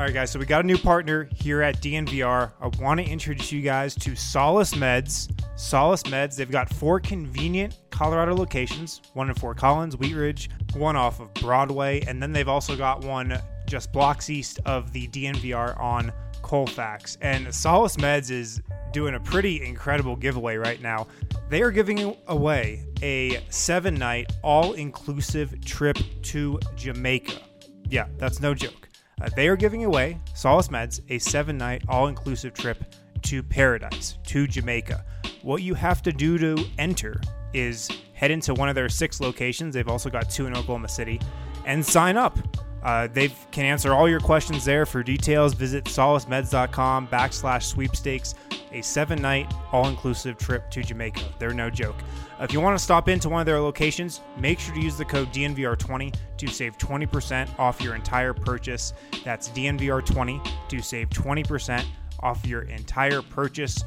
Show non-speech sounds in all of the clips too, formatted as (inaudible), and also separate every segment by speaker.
Speaker 1: All right, guys. So we got a new partner here at DNVR. I want to introduce you guys to Solace Meds. Solace Meds. They've got four convenient Colorado locations: one in Fort Collins, Wheat Ridge, one off of Broadway, and then they've also got one just blocks east of the DNVR on Colfax. And Solace Meds is doing a pretty incredible giveaway right now. They are giving away a seven night all inclusive trip to Jamaica. Yeah, that's no joke. Uh, they are giving away Solace Meds a seven night all inclusive trip to paradise, to Jamaica. What you have to do to enter is head into one of their six locations. They've also got two in Oklahoma City and sign up. Uh, they can answer all your questions there. For details, visit solacemeds.com backslash sweepstakes, a seven night all inclusive trip to Jamaica. They're no joke. If you want to stop into one of their locations, make sure to use the code DNVR20 to save 20% off your entire purchase. That's DNVR20 to save 20% off your entire purchase.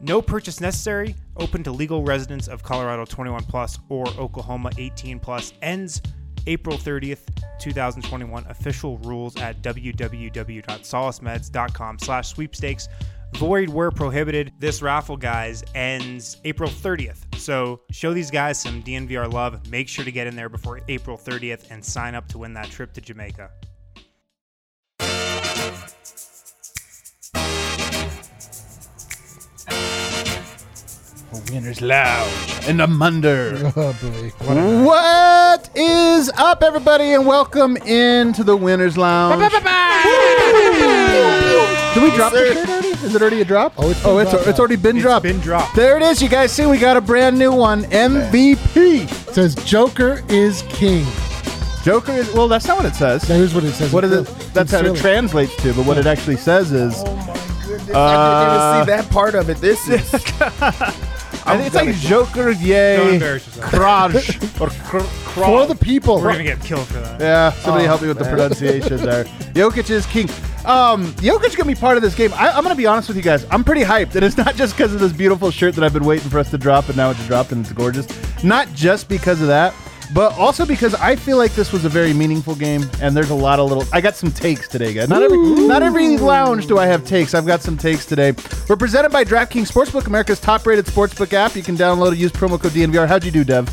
Speaker 1: No purchase necessary. Open to legal residents of Colorado 21 plus or Oklahoma 18 plus. Ends April 30th, 2021. Official rules at www.solacemeds.com slash sweepstakes. Void where prohibited. This raffle, guys, ends April 30th. So show these guys some DNVR love. Make sure to get in there before April 30th and sign up to win that trip to Jamaica.
Speaker 2: Winners Lounge in the Munder. (laughs)
Speaker 3: Oh boy.
Speaker 2: What is up, everybody, and welcome into the Winners Lounge. Did we drop the shirt already? Is it already a drop?
Speaker 3: Oh, it's been
Speaker 2: oh, it's,
Speaker 3: dropped
Speaker 2: it's already been
Speaker 1: It's
Speaker 2: dropped.
Speaker 1: been dropped.
Speaker 2: There it is. You guys see, we got a brand new one. MVP.
Speaker 3: It says Joker is king.
Speaker 2: Joker is well. That's not what it says.
Speaker 3: That is what it says.
Speaker 2: What is it? That's how it
Speaker 3: silly.
Speaker 2: translates to. But what it actually says is,
Speaker 4: Oh my goodness!
Speaker 2: Uh,
Speaker 4: I didn't even see that part of it. This is. (laughs) (laughs)
Speaker 2: I think it's like Joker,
Speaker 1: Don't
Speaker 2: yay,
Speaker 1: embarrass yourself.
Speaker 2: Kraj, (laughs) or kr-
Speaker 3: For the people.
Speaker 1: We're going to get killed for that.
Speaker 2: Yeah, somebody
Speaker 4: Oh,
Speaker 2: help me with the pronunciation (laughs) there. Jokic is king. Um, Jokic gonna be part of this game. I, I'm gonna be honest with you guys. I'm pretty hyped, and it's not just because of this beautiful shirt that I've been waiting for us to drop, and now it's dropped and it's gorgeous. Not just because of that, but also because I feel like this was a very meaningful game, and there's a lot of little. I got some takes today, guys. Not every not every lounge do I have takes. I've got some takes today. We're presented by DraftKings Sportsbook, America's top-rated sportsbook app. You can download and use promo code DNVR. How'd you do, Dev?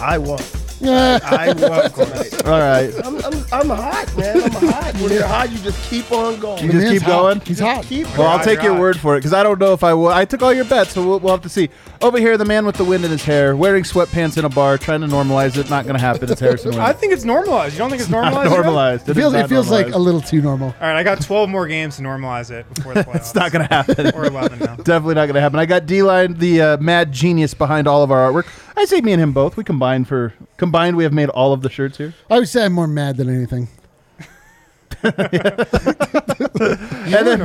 Speaker 4: I won.
Speaker 3: Yeah.
Speaker 4: I won (laughs) tonight.
Speaker 2: All right.
Speaker 4: I'm, I'm, I'm hot, man. I'm hot. When you're hot, you just keep on going.
Speaker 2: You just
Speaker 3: man's
Speaker 2: keep
Speaker 3: hot.
Speaker 2: going?
Speaker 3: He's hot.
Speaker 4: keep
Speaker 2: Well, I'll take your word for it because I don't know if I will. I took all your bets, so we'll, we'll have to see. Over here, the man with the wind in his hair, wearing sweatpants in a bar, trying to normalize it. Not going to happen. It's Harrison Wind. (laughs)
Speaker 1: I think it's normalized. You don't think it's normalized? yet?
Speaker 2: normalized.
Speaker 3: It feels, it
Speaker 2: not
Speaker 3: feels like a little too normal.
Speaker 1: All right, I got 12 more games to normalize it before the playoffs. (laughs)
Speaker 2: It's not going to happen.
Speaker 1: Or 11 now.
Speaker 2: Definitely not going to happen. I got D Line, the uh, mad genius behind all of our artwork. I say me and him both. We combine for combined. We have made all of the shirts here.
Speaker 3: I would say I'm more mad than anything. (laughs)
Speaker 2: and then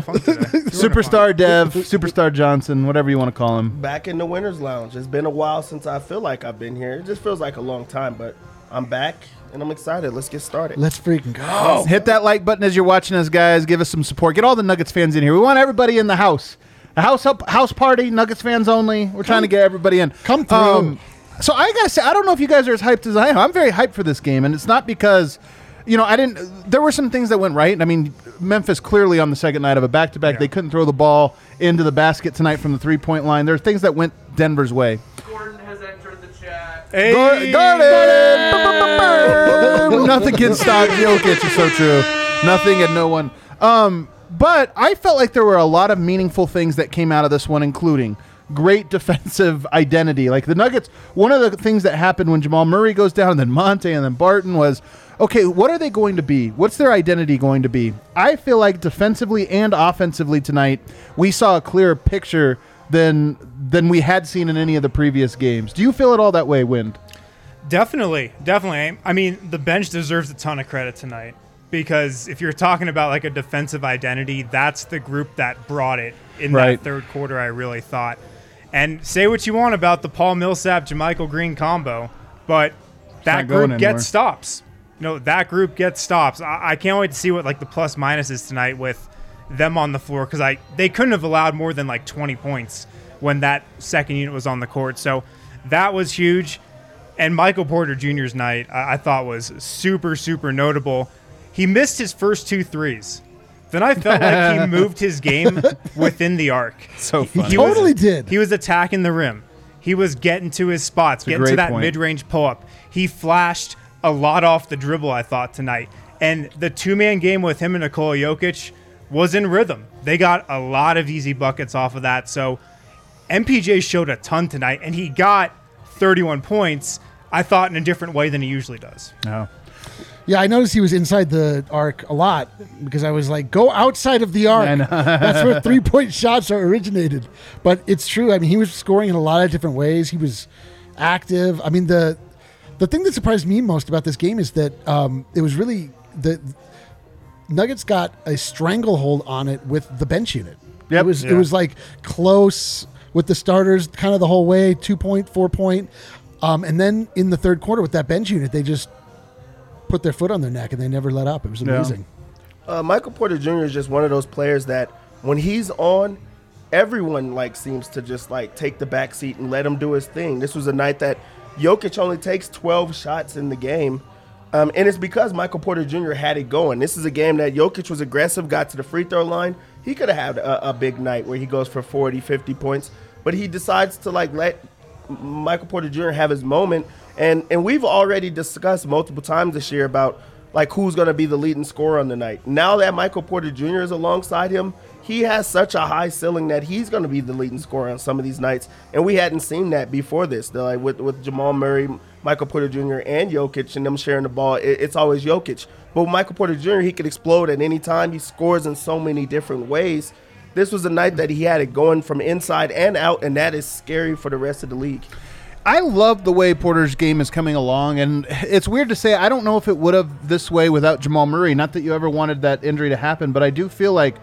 Speaker 2: Superstar Dev, Superstar Johnson, whatever you want to call him.
Speaker 4: Back in the Winners Lounge. It's been a while since I feel like I've been here. It just feels like a long time, but I'm back and I'm excited. Let's get started.
Speaker 3: Let's freaking go.
Speaker 2: Hit that like button as you're watching us, guys. Give us some support. Get all the Nuggets fans in here. We want everybody in the house. A house up house party, Nuggets fans only. We're trying to get everybody in. Um,
Speaker 3: Come through.
Speaker 2: So I gotta say, I don't know if you guys are as hyped as I am. I'm very hyped for this game, and it's not because. You know, I didn't. There were some things that went right. I mean, Memphis clearly on the second night of a back-to-back, they couldn't throw the ball into the basket tonight from the three-point line. There are things that went Denver's way.
Speaker 5: Gordon has entered the chat.
Speaker 1: Hey,
Speaker 2: Gar- Garden! (laughs) Nothing can stop Jokic. Is so true. Nothing and no one. Um, but I felt like there were a lot of meaningful things that came out of this one, including great (laughs) defensive identity. Like the Nuggets, one of the things that happened when Jamal Murray goes down, and then Monte, and then Barton was. Okay, what are they going to be? What's their identity going to be? I feel like defensively and offensively tonight, we saw a clearer picture than than we had seen in any of the previous games. Do you feel it all that way, Wind?
Speaker 1: Definitely, definitely. I mean, the bench deserves a ton of credit tonight because if you're talking about like a defensive identity, that's the group that brought it in
Speaker 2: Right.
Speaker 1: that third quarter. I really thought. And say what you want about the Paul Millsap, JaMychal Green combo, but that group gets stops. You know, that group gets stops. I, I can't wait to see what like the plus minus is tonight with them on the floor because I they couldn't have allowed more than like 20 points when that second unit was on the court. So that was huge. And Michael Porter Jr.'s night, I, I thought was super, super notable. He missed his first two threes. Then I felt like he (laughs) moved his game within the arc. (laughs)
Speaker 2: So funny.
Speaker 1: He was-
Speaker 3: Totally did.
Speaker 1: He was attacking the rim. He was getting to his spots,
Speaker 2: a
Speaker 1: getting to that
Speaker 2: point.
Speaker 1: mid-range pull-up. He flashed a lot off the dribble, I thought tonight. And the two-man game with him and Nikola Jokic was in rhythm. They got a lot of easy buckets off of that. So MPJ showed a ton tonight, and he got 31 points. I thought in a different way than he usually does.
Speaker 2: Oh.
Speaker 3: Yeah, I noticed he was inside the arc a lot because I was like, go outside of the arc. (laughs) That's where three point shots are originated. But it's true. I mean, he was scoring in a lot of different ways. He was active. I mean, the the thing that surprised me most about this game is that um, it was really the Nuggets got a stranglehold on it with the bench unit.
Speaker 2: Yep.
Speaker 3: It was it was like close with the starters kind of the whole way, two point, four point. Um, and then in the third quarter with that bench unit, they just put their foot on their neck and they never let up. It was
Speaker 2: Yeah.
Speaker 3: amazing.
Speaker 4: Uh, Michael Porter Jr. is just one of those players that when he's on, everyone like seems to just like take the back seat and let him do his thing. This was a night that Jokic only takes 12 shots in the game. Um, and it's because Michael Porter Jr. had it going. This is a game that Jokic was aggressive, got to the free throw line. He could have had a, a big night where he goes for 40, 50 points, but he decides to like let Michael Porter Jr. have his moment. And and we've already discussed multiple times this year about like who's going to be the leading scorer on the night. Now that Michael Porter Jr. is alongside him, he has such a high ceiling that he's going to be the leading scorer on some of these nights. And we hadn't seen that before this. Like with with Jamal Murray, Michael Porter Jr. and Jokic and them sharing the ball, it, it's always Jokic. But Michael Porter Jr., he could explode at any time. He scores in so many different ways. This was a night that he had it going from inside and out, and that is scary for the rest of the league.
Speaker 2: I love the way Porter's game is coming along, and it's weird to say. I don't know if it would have this way without Jamal Murray. Not that you ever wanted that injury to happen, but I do feel like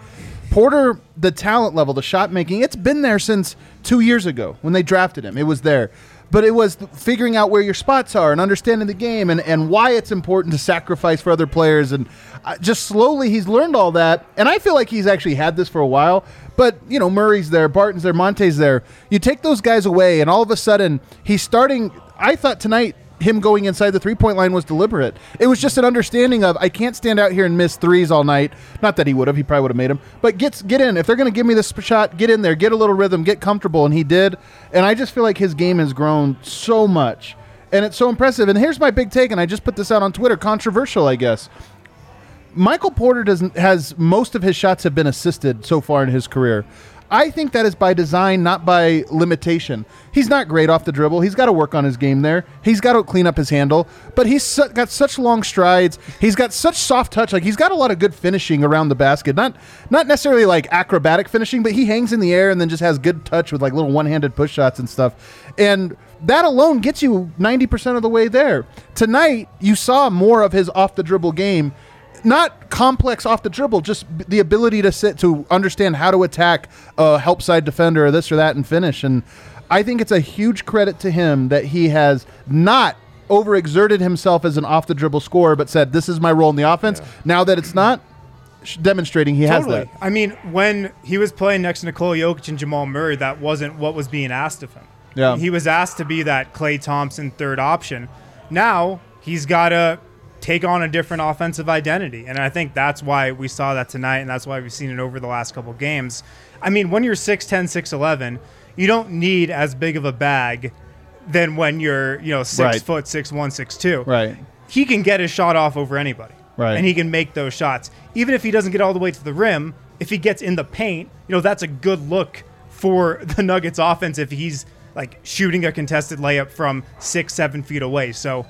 Speaker 2: Porter, the talent level, the shot making, it's been there since two years ago when they drafted him. It was there. But it was figuring out where your spots are and understanding the game and, and why it's important to sacrifice for other players. And uh, just slowly he's learned all that. And I feel like he's actually had this for a while. But, you know, Murray's there, Barton's there, Monte's there. You take those guys away, and all of a sudden he's starting. I thought tonight him going inside the three point line was deliberate. It was just an understanding of I can't stand out here and miss threes all night. Not that he would have, he probably would have made them. But get get in. If they're going to give me this shot, get in there, get a little rhythm, get comfortable, and he did. And I just feel like his game has grown so much, and it's so impressive. And here's my big take, and I just put this out on Twitter, controversial, I guess. Michael Porter doesn't has most of his shots have been assisted so far in his career. I think that is by design, not by limitation. He's not great off the dribble. He's got to work on his game there. He's got to clean up his handle. But he's su- got such long strides. He's got such soft touch. Like he's got a lot of good finishing around the basket. Not not necessarily like acrobatic finishing, but he hangs in the air and then just has good touch with like little one-handed push shots and stuff. And that alone gets you 90% of the way there. Tonight, you saw more of his off the dribble game not complex off the dribble, just b- the ability to sit to understand how to attack a help side defender or this or that and finish. And I think it's a huge credit to him that he has not overexerted himself as an off the dribble scorer, but said, "This is my role in the offense." Now that it's not, demonstrating he has that.
Speaker 1: I mean, when he was playing next to Nikola Jokic and Jamal Murray, that wasn't what was being asked of him.
Speaker 2: Yeah.
Speaker 1: He was asked to be that Klay Thompson third option. Now he's got to take on a different offensive identity. And I think that's why we saw that tonight, and that's why we've seen it over the last couple games. I mean, when you're 6'10, 6'11, you don't need as big of a bag than when you're, you know, six
Speaker 2: Right.
Speaker 1: foot, six one, six two
Speaker 2: Right.
Speaker 1: he can get his shot off over anybody.
Speaker 2: Right.
Speaker 1: And he can make those shots. Even if he doesn't get all the way to the rim, if he gets in the paint, you know, that's a good look for (laughs) the Nuggets offense if he's like shooting a contested layup from six, seven feet away. So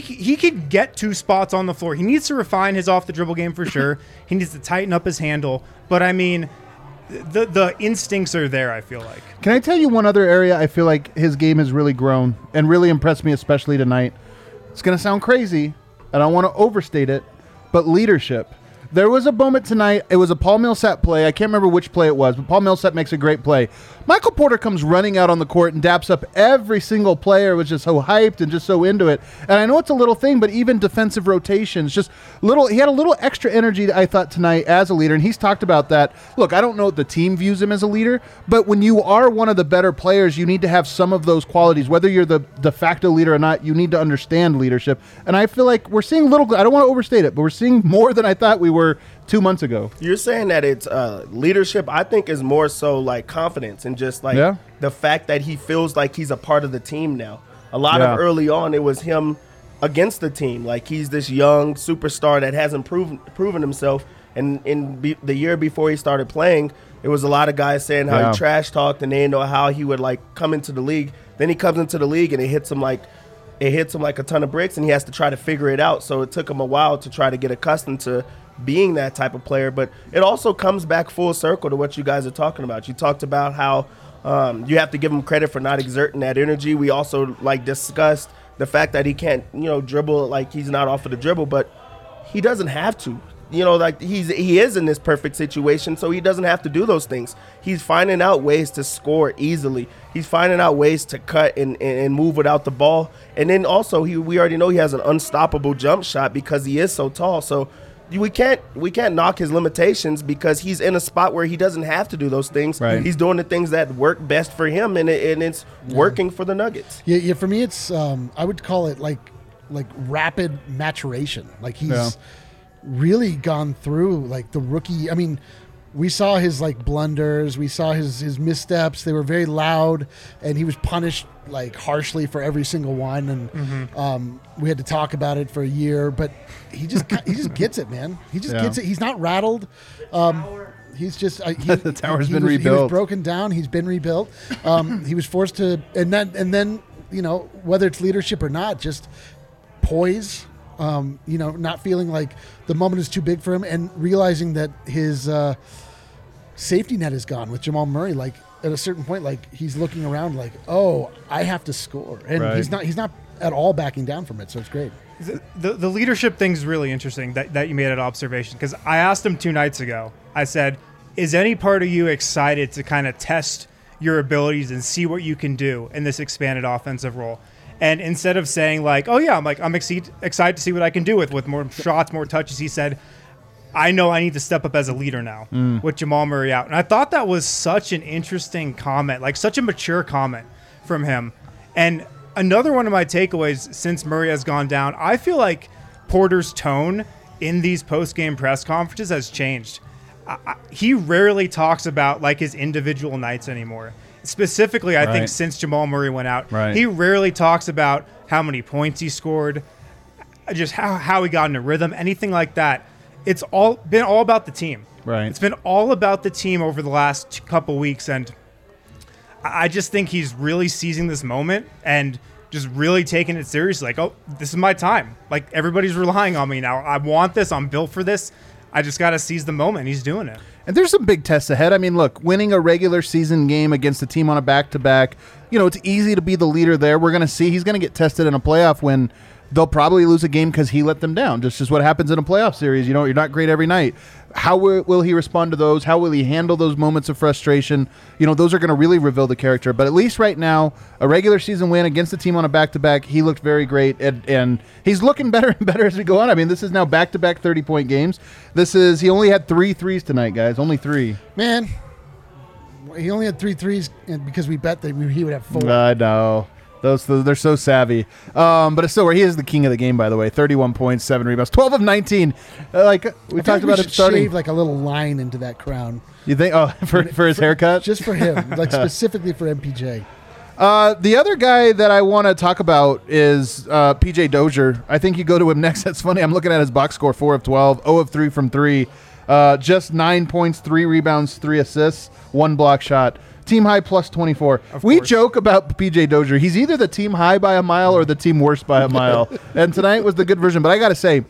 Speaker 1: he he could get two spots on the floor. He needs to refine his off the dribble game for sure. (laughs) he needs to tighten up his handle. But I mean, the the instincts are there. I feel like.
Speaker 2: Can I tell you one other area I feel like his game has really grown and really impressed me, especially tonight? It's going to sound crazy. and I don't want to overstate it, but leadership. There was a moment tonight. It was a Paul Millsap play. I can't remember which play it was, but Paul Millsap makes a great play. Michael Porter comes running out on the court and daps up every single player. Was just so hyped and just so into it. And I know it's a little thing, but even defensive rotations, just little. He had a little extra energy. I thought tonight as a leader, and he's talked about that. Look, I don't know if the team views him as a leader, but when you are one of the better players, you need to have some of those qualities. Whether you're the de facto leader or not, you need to understand leadership. And I feel like we're seeing little. I don't want to overstate it, but we're seeing more than I thought we were were two months ago.
Speaker 4: You're saying that it's uh, leadership. I think is more so like confidence and just like
Speaker 2: Yeah.
Speaker 4: the fact that he feels like he's a part of the team now. A lot
Speaker 2: Yeah.
Speaker 4: of early on, it was him against the team. Like he's this young superstar that hasn't proven proven himself. And in be, the year before he started playing, it was a lot of guys saying how
Speaker 2: Yeah.
Speaker 4: he trash talked and they didn't know how he would like come into the league. Then he comes into the league and it hits him like it hits him like a ton of bricks and he has to try to figure it out. So it took him a while to try to get accustomed to being that type of player. But it also comes back full circle to what you guys are talking about. You talked about how um, you have to give him credit for not exerting that energy. We also like discussed the fact that he can't, you know, dribble like he's not off of the dribble, but he doesn't have to. You know, like he's he is in this perfect situation, so he doesn't have to do those things. He's finding out ways to score easily. He's finding out ways to cut and, and, and move without the ball. And then also he we already know he has an unstoppable jump shot because he is so tall. So we can't we can't knock his limitations because he's in a spot where he doesn't have to do those things.
Speaker 2: Right.
Speaker 4: He's doing the things that work best for him, and, it, and it's working for the Nuggets.
Speaker 3: Yeah, yeah. For me, it's um, I would call it like like rapid maturation. Like he's
Speaker 2: Yeah.
Speaker 3: really gone through like the rookie. I mean, we saw his like blunders, we saw his his missteps. They were very loud, and he was punished like harshly for every single one. And um, we had to talk about it for a year. But he just he just gets it, man. He just
Speaker 2: Yeah.
Speaker 3: gets it. He's not rattled. Um, He's just uh, he, (laughs)
Speaker 2: The tower's
Speaker 3: he
Speaker 2: been
Speaker 3: was, He was broken down. He's been rebuilt. Um, (laughs) he was forced to, and then and then you know whether it's leadership or not, just poise. Um, you know, not feeling like the moment is too big for him, and realizing that his uh, safety net is gone with Jamal Murray. Like at a certain point, like he's looking around, like, oh, I have to score, and
Speaker 2: Right.
Speaker 3: he's not. He's not at all backing down from it. So it's great.
Speaker 1: The, the, the leadership thing's really interesting that, that you made an observation because I asked him two nights ago. I said, Is any part of you excited to kind of test your abilities and see what you can do in this expanded offensive role? And instead of saying, like, oh, yeah, I'm like, I'm exceed, excited to see what I can do with, with more shots, more touches, he said, I know I need to step up as a leader now mm. with Jamal Murray out. And I thought that was such an interesting comment, like such a mature comment from him. And another one of my takeaways since Murray has gone down, I feel like Porter's tone in these post game press conferences has changed. I, he rarely talks about like his individual nights anymore. Specifically, I
Speaker 2: Right.
Speaker 1: think since Jamal Murray went out,
Speaker 2: Right.
Speaker 1: he rarely talks about how many points he scored, just how, how he got into rhythm, anything like that. It's all been all about the team.
Speaker 2: Right.
Speaker 1: It's been all about the team over the last couple weeks, and I I just think he's really seizing this moment and just really taking it seriously. Like, oh, this is my time. Like everybody's relying on me now. I want this. I'm built for this. I just got to seize the moment. He's doing it.
Speaker 2: And there's some big tests ahead. I mean, look, winning a regular season game against a team on a back to back, you know, it's easy to be the leader there. We're going to see he's going to get tested in a playoff when they'll probably lose a game because he let them down. Just as what happens in a playoff series. You know, you're not great every night. How will, he respond to those? How will he handle those moments of frustration? You know, those are going to really reveal the character. But at least right now, a regular season win against a team on a back to back, he looked very great. And, and he's looking (laughs) better and better as we go on. I mean, this is now back to back 30 point games. This is, he only had three threes tonight, guys. Only three.
Speaker 3: Man, he only had three threes, and because we bet that he would have four.
Speaker 2: I know. Those they're so savvy. Um, but it's still where he is the king of the game, by the way. Thirty-one points, seven rebounds, twelve of nineteen. Uh, like we
Speaker 3: I
Speaker 2: talked about
Speaker 3: we
Speaker 2: him starting.
Speaker 3: shave like a little line into that crown,
Speaker 2: you think? Oh, (laughs) for, for his haircut.
Speaker 3: just for him, (laughs) like specifically for MPJ.
Speaker 2: Uh, the other guy that I want to talk about is uh, PJ Dozier. I think you go to him (laughs) next. That's funny. I'm looking at his box score: four of 12, 0 of three from three, uh, just nine points, three rebounds, three assists, one block shot. Team high plus 24. we
Speaker 1: course.
Speaker 2: joke about PJ Dozier. He's either the team high by a mile or the team worst by a mile. (laughs) and tonight was the good version. But I got to say,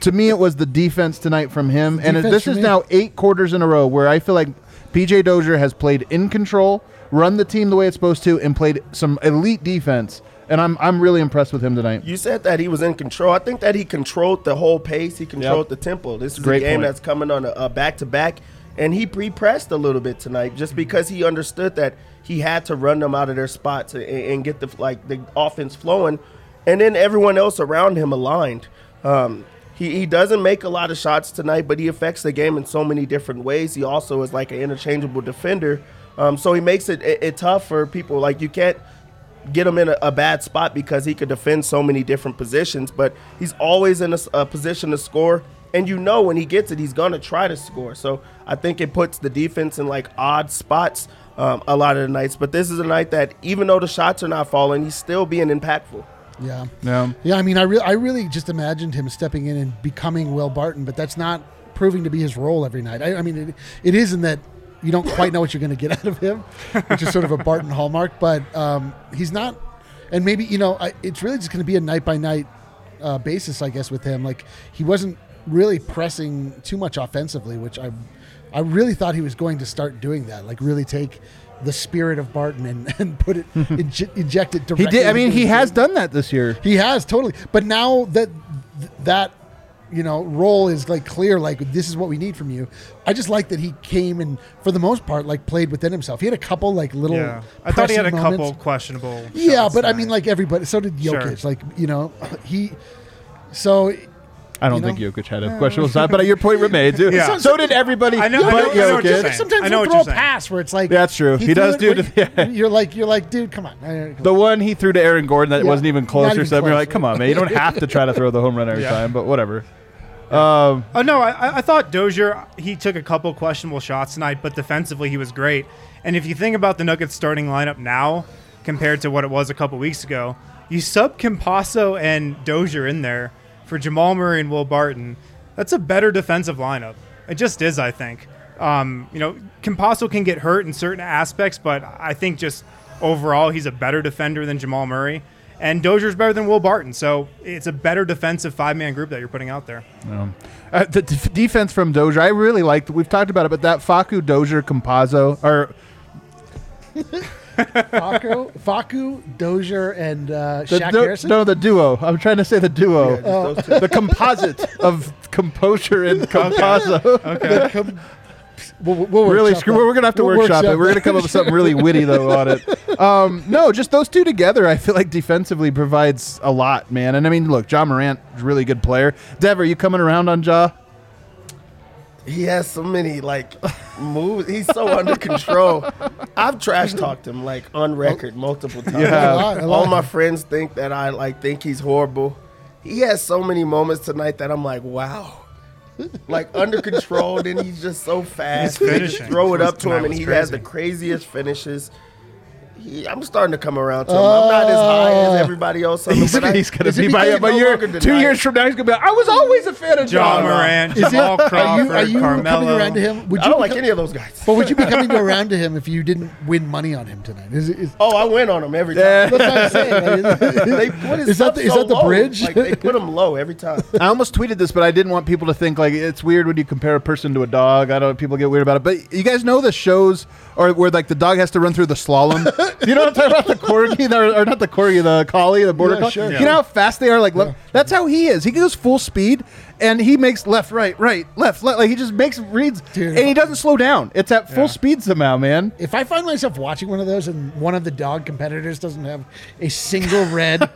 Speaker 2: to me, it was the defense tonight from him. And
Speaker 3: Defense
Speaker 2: this is
Speaker 3: me.
Speaker 2: now eight quarters in a row where I feel like PJ Dozier has played in control, run the team the way it's supposed to, and played some elite defense. And I'm I'm really impressed with him tonight.
Speaker 4: You said that he was in control. I think that he controlled the whole pace. He controlled
Speaker 2: Yep.
Speaker 4: the tempo. This is
Speaker 2: Great
Speaker 4: a game
Speaker 2: point.
Speaker 4: that's coming on a, a back-to-back, and he pre-pressed a little bit tonight just because he understood that he had to run them out of their spots and, and get the like the offense flowing, and then everyone else around him aligned. Um, he, he doesn't make a lot of shots tonight, but he affects the game in so many different ways. He also is like an interchangeable defender, um, so he makes it, it, it tough for people. Like you can't get him in a, a bad spot because he could defend so many different positions, but he's always in a position to score. and you know when he gets it, he's gonna try to score. So I think it puts the defense in like odd spots um, a lot of the nights. But this is a night that even though the shots are not falling, he's still being impactful.
Speaker 3: Yeah.
Speaker 2: Yeah.
Speaker 3: Yeah, I mean, I, re- I really just imagined him stepping in and becoming Will Barton, but that's not proving to be his role every night. I, I mean, it, it is in that you don't quite know what you're going to get out of him, which is sort of a Barton hallmark, but um, he's not. And maybe, you know, I, it's really just going to be a night by night uh, basis, I guess, with him. Like, he wasn't really pressing too much offensively, which I, I really thought he was going to start doing that, like, really take. The spirit of Barton and, and put it (laughs) inje- inject it
Speaker 2: He did. I mean, he has
Speaker 3: game.
Speaker 2: done that this year.
Speaker 3: He has totally. But now that that you know role is like clear, like this is what we need from you. I just like that he came and for the most part like played within himself. He had a couple like little.
Speaker 1: Yeah, I thought he had a
Speaker 3: pressing
Speaker 1: couple questionable.
Speaker 3: Yeah,
Speaker 1: shots
Speaker 3: but I mean, like everybody. So did
Speaker 1: Sure.
Speaker 3: Jokic. Like you know, (laughs) he. So
Speaker 2: I don't
Speaker 3: You
Speaker 2: think
Speaker 3: know?
Speaker 2: Jokic had a uh, questionable side, but at your point remained. Too.
Speaker 1: Yeah.
Speaker 2: So did everybody.
Speaker 1: I know- I
Speaker 2: but
Speaker 1: know- I know what you're
Speaker 2: Jokic.
Speaker 3: sometimes
Speaker 1: I know
Speaker 3: he'll throw a pass where it's like
Speaker 2: That's true. He
Speaker 3: threw
Speaker 2: does do
Speaker 3: where
Speaker 2: the- yeah.
Speaker 3: You're like you're like, dude, come on. come
Speaker 2: The
Speaker 3: on.
Speaker 2: one he threw to Aaron Gordon that
Speaker 3: Yeah,
Speaker 2: wasn't even
Speaker 3: not
Speaker 2: close or
Speaker 3: even
Speaker 2: something. You're like, come on, man. You don't have to try to throw the home run every (laughs)
Speaker 1: Yeah.
Speaker 2: time, but whatever. Um,
Speaker 1: Oh no, I, I thought Dozier he took a couple questionable shots tonight, but defensively he was great. And if you think about the Nuggets starting lineup now compared to what it was a couple weeks ago, you sub Campazzo and Dozier in there for Jamal Murray and Will Barton. That's a better defensive lineup. It just is, I think. Um, you know, Campazzo can get hurt in certain aspects, but I think just overall he's a better defender than Jamal Murray. And Dozier's better than Will Barton, so it's a better defensive five-man group that you're putting out there.
Speaker 2: uh, the d- defense from Dozier, I really liked. We've talked about it, but that Facu Dozier Compazzo, or
Speaker 3: Facu, Facu, Dozier, and uh,
Speaker 2: the,
Speaker 3: Shaq Harrison.
Speaker 2: no, the duo. I'm trying to say the duo.
Speaker 4: Yeah, just those two.
Speaker 2: the composite of composure and (laughs) Compazzo.
Speaker 3: The com- we'll, we'll
Speaker 2: really
Speaker 3: workshop
Speaker 2: screw.
Speaker 3: that.
Speaker 2: We're gonna have to
Speaker 3: We'll
Speaker 2: workshop, it.
Speaker 3: workshop
Speaker 2: We're gonna come up with something really (laughs) witty though on it. Um, no, just those two together, I feel like defensively provides a lot, man. And I mean, look, Ja Morant, really good player. Dev, are you coming around on Ja?
Speaker 4: He has so many like moves. He's so under control. I've trash talked him like on record multiple times.
Speaker 2: Yeah.
Speaker 3: A lot, a
Speaker 4: All my friends think that I like think he's horrible. He has so many moments tonight that I'm like, wow. Like under control, then he's just so fast. Just
Speaker 1: finishing
Speaker 4: throw it up to him, and he has the craziest finishes. He, I'm starting to come around to him. I'm not as high as oh. everybody else. On him,
Speaker 2: He's,
Speaker 4: but I-
Speaker 2: he's gonna
Speaker 3: is it
Speaker 2: be by
Speaker 3: because
Speaker 2: by
Speaker 4: no
Speaker 2: year,
Speaker 4: longer
Speaker 2: two
Speaker 4: deny
Speaker 2: years from now. He's gonna be. like, I was always a fan of
Speaker 1: John
Speaker 2: John.
Speaker 1: Morant,
Speaker 3: Is it,
Speaker 1: Jamal
Speaker 3: are
Speaker 1: Crawford,
Speaker 3: you, are you coming
Speaker 1: Carmelo.
Speaker 3: around to him? Would
Speaker 4: I
Speaker 3: you
Speaker 4: don't like
Speaker 3: become-
Speaker 4: any of those guys.
Speaker 3: But would you be coming (laughs) around to him if you didn't win money on him tonight? Is, it- is,
Speaker 4: Oh, I win on him every time.
Speaker 2: Yeah.
Speaker 3: that's what I'm saying. Like, (laughs)
Speaker 4: They put his
Speaker 3: Is that
Speaker 4: stuff
Speaker 3: the- is
Speaker 4: so
Speaker 3: that the
Speaker 4: low.
Speaker 3: bridge?
Speaker 4: Like they put him low every time. (laughs)
Speaker 2: I almost tweeted this, but I didn't want people to think like it's weird when you compare a person to a dog. I don't. People get weird about it. But you guys know the shows or where like the dog has to run through the slalom. Do you know what I'm talking about? The corgi, or, or not the corgi, the collie, the border
Speaker 3: Yeah,
Speaker 2: collie.
Speaker 3: sure.
Speaker 2: You know how fast they are. Like le- that's how he is. He goes full speed and he makes left, right, right, left, left. Like he just makes reads
Speaker 3: Dude.
Speaker 2: and he doesn't slow down. It's at full
Speaker 1: Yeah.
Speaker 2: speed somehow, man.
Speaker 3: if I find myself watching one of those and one of the dog competitors doesn't have a single red (laughs)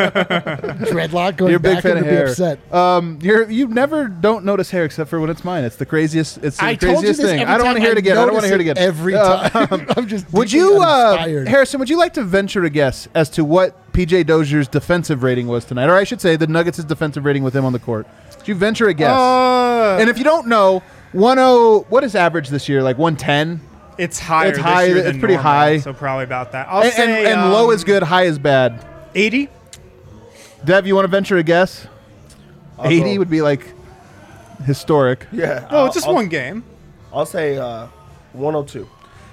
Speaker 3: dreadlock going
Speaker 2: You're a big
Speaker 3: back,
Speaker 2: fan
Speaker 3: I'm
Speaker 2: of
Speaker 3: gonna be
Speaker 2: hair.
Speaker 3: upset.
Speaker 2: Um, you're you never don't notice hair except for when it's mine. It's the craziest. It's the
Speaker 3: I told you
Speaker 2: craziest
Speaker 3: this
Speaker 2: thing.
Speaker 3: every
Speaker 2: I don't want to
Speaker 3: time
Speaker 2: hear it again. I don't want to
Speaker 3: notice
Speaker 2: hear it again
Speaker 3: every
Speaker 2: Uh,
Speaker 3: time. (laughs) (laughs) I'm just
Speaker 2: Would
Speaker 3: deeply
Speaker 2: you, uh,
Speaker 3: uninspired.
Speaker 2: Harrison? Would you like to venture a guess as to what PJ Dozier's defensive rating was tonight, or I should say, the Nuggets' defensive rating with him on the court? Would you venture a guess?
Speaker 1: Uh,
Speaker 2: and if you don't know, one zero. What is average this year? Like one ten.
Speaker 1: it's higher.
Speaker 2: it's high, it's pretty
Speaker 1: normal,
Speaker 2: high.
Speaker 1: So probably about that. I'll
Speaker 2: And,
Speaker 1: say
Speaker 2: and, and low
Speaker 1: um,
Speaker 2: is good, high is bad.
Speaker 1: Eighty.
Speaker 2: Dev, you want to venture a guess?
Speaker 4: I'll
Speaker 2: Eighty
Speaker 4: go-
Speaker 2: would be like historic.
Speaker 4: Yeah.
Speaker 1: Oh,
Speaker 4: I'll-
Speaker 1: it's just
Speaker 4: I'll-
Speaker 1: one game.
Speaker 4: I'll say uh, 102.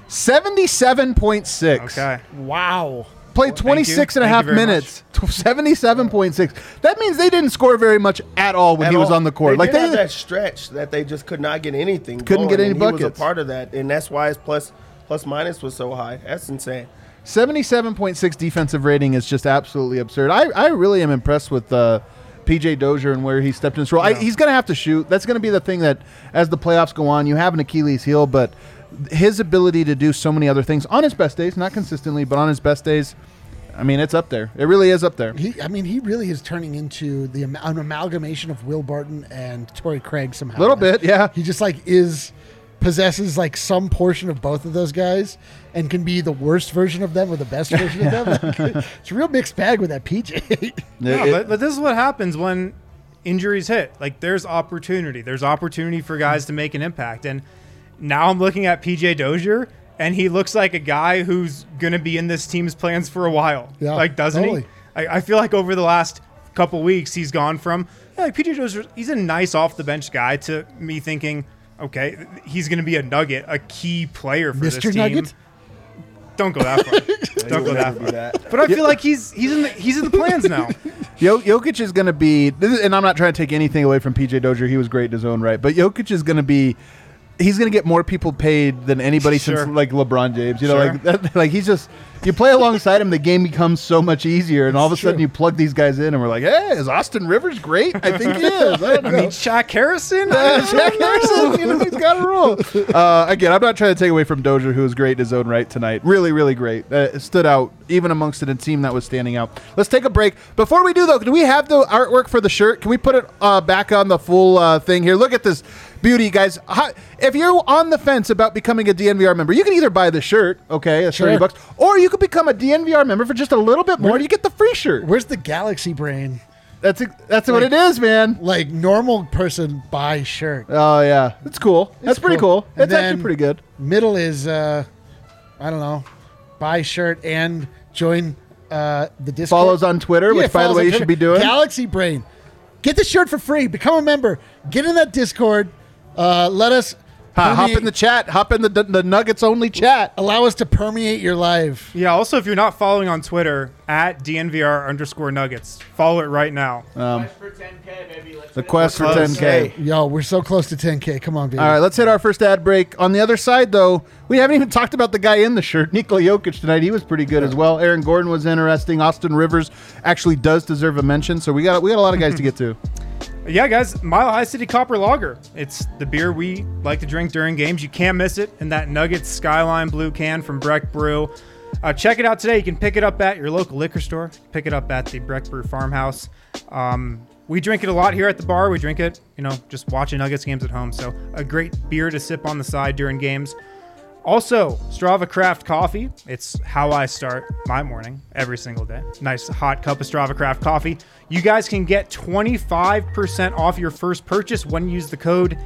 Speaker 2: Seventy-seven point six.
Speaker 1: Okay.
Speaker 3: wow.
Speaker 2: Played
Speaker 1: Thank
Speaker 2: 26 and a half minutes. 77.6. That means they didn't score very much at all when
Speaker 4: At
Speaker 2: he was
Speaker 4: all.
Speaker 2: on the court.
Speaker 4: They
Speaker 2: like
Speaker 4: did
Speaker 2: they
Speaker 4: have that stretch that they just could not get anything.
Speaker 2: Couldn't
Speaker 4: going,
Speaker 2: get any
Speaker 4: and He was
Speaker 2: buckets.
Speaker 4: a part of that, and that's why his plus plus minus was so high. That's insane.
Speaker 2: 77.6 defensive rating is just absolutely absurd. I, I really am impressed with uh, PJ Dozier and where he stepped in his role. I, he's going to have to shoot. That's going to be the thing that as the playoffs go on, you have an Achilles heel, but his ability to do so many other things on his best days, not consistently, but on his best days, I mean, it's up there. It really is up there.
Speaker 3: He, I mean, he really is turning into the an amalgamation of Will Barton and Torrey Craig somehow.
Speaker 2: A little
Speaker 3: Like,
Speaker 2: bit, yeah.
Speaker 3: He just like is possesses like some portion of both of those guys and can be the worst version of them or the best version of them. Like, (laughs) (laughs) it's a real mixed bag with that PJ. (laughs)
Speaker 1: No,
Speaker 2: It-
Speaker 1: but, but this is what happens when injuries hit, like there's opportunity. There's opportunity for guys to make an impact. And now I'm looking at PJ Dozier, and he looks like a guy who's going to be in this team's plans for a while.
Speaker 3: Yeah,
Speaker 1: like, doesn't
Speaker 3: totally.
Speaker 1: he? I, I feel like over the last couple weeks, he's gone from yeah, like PJ Dozier. He's a nice off the bench guy to me thinking, okay, he's going to be a nugget, a key player for this team.
Speaker 3: Nugget?
Speaker 1: Don't go that far. (laughs) Don't go that far.
Speaker 4: that.
Speaker 1: But I feel like he's he's in the he's in the plans now. (laughs)
Speaker 2: Yo- Jokic is going to be, and I'm not trying to take anything away from PJ Dozier. He was great in his own right, but Jokic is going to be. He's going to get more people paid than anybody
Speaker 1: Sure.
Speaker 2: since like LeBron James. You know,
Speaker 1: Sure.
Speaker 2: like that, (laughs) like he's just you play alongside him, the game becomes so much easier, and all of a sudden you plug these guys in, and we're like, hey, is Austin Rivers great? I think he is. I don't (laughs)
Speaker 1: I mean, Shaq Harrison.
Speaker 2: Uh, Jack Harrison, you know, he's got a role. (laughs) Uh, again, I'm not trying to take away from Dozier, who was great in his own right tonight. Really, really great. Uh, stood out even amongst a team that was standing out. Let's take a break. Before we do, though, do we have the artwork for the shirt? Can we put it uh, back on the full uh, thing here? Look at this beauty, guys. How, if you're on the fence about becoming a DNVR member, you can either buy the shirt, okay, it's
Speaker 3: Sure.
Speaker 2: 30 bucks, or you could become a DNVR member for just a little bit more. and You get the free shirt.
Speaker 3: Where's the galaxy brain?
Speaker 2: That's that's what it is, man.
Speaker 3: Like normal person buy shirt.
Speaker 2: Oh yeah, it's cool. That's pretty
Speaker 3: cool.
Speaker 2: cool. It's actually pretty good.
Speaker 3: Middle is uh I don't know, buy shirt and join uh the Discord.
Speaker 2: Follows on Twitter,
Speaker 3: Yeah,
Speaker 2: which by the way you should be doing.
Speaker 3: Galaxy Brain. Get the shirt for free. Become a member. Get in that Discord. Uh, let us
Speaker 2: Ha, hop in the chat. Hop in the the Nuggets only chat.
Speaker 3: allow us to permeate your life.
Speaker 1: Yeah. Also, if you're not following on Twitter at DNVR underscore Nuggets, follow it right now.
Speaker 5: Quest for 10K, baby. Let's
Speaker 2: The quest for
Speaker 1: Close.
Speaker 2: 10k.
Speaker 3: Yo, we're so close to 10k. Come on, baby.
Speaker 2: All right, let's hit our first ad break. On the other side, though, we haven't even talked about the guy in the shirt, Nikola Jokic tonight. He was pretty good as well. Aaron Gordon was interesting. Austin Rivers actually does deserve a mention. So we got we got a lot of guys to get to. (laughs)
Speaker 1: Yeah, guys, Mile High City Copper Lager. It's the beer we like to drink during games. You can't miss it in that Nuggets Skyline Blue can from Breck Brew. Uh, check it out today. You can pick it up at your local liquor store. Pick it up at the Breck Brew Farmhouse. Um, we drink it a lot here at the bar. We drink it, you know, just watching Nuggets games at home. So a great beer to sip on the side during games. Also, Strava Craft coffee. It's how I start my morning every single day. Nice hot cup of Strava Craft coffee. You guys can get 25% off your first purchase when you use the code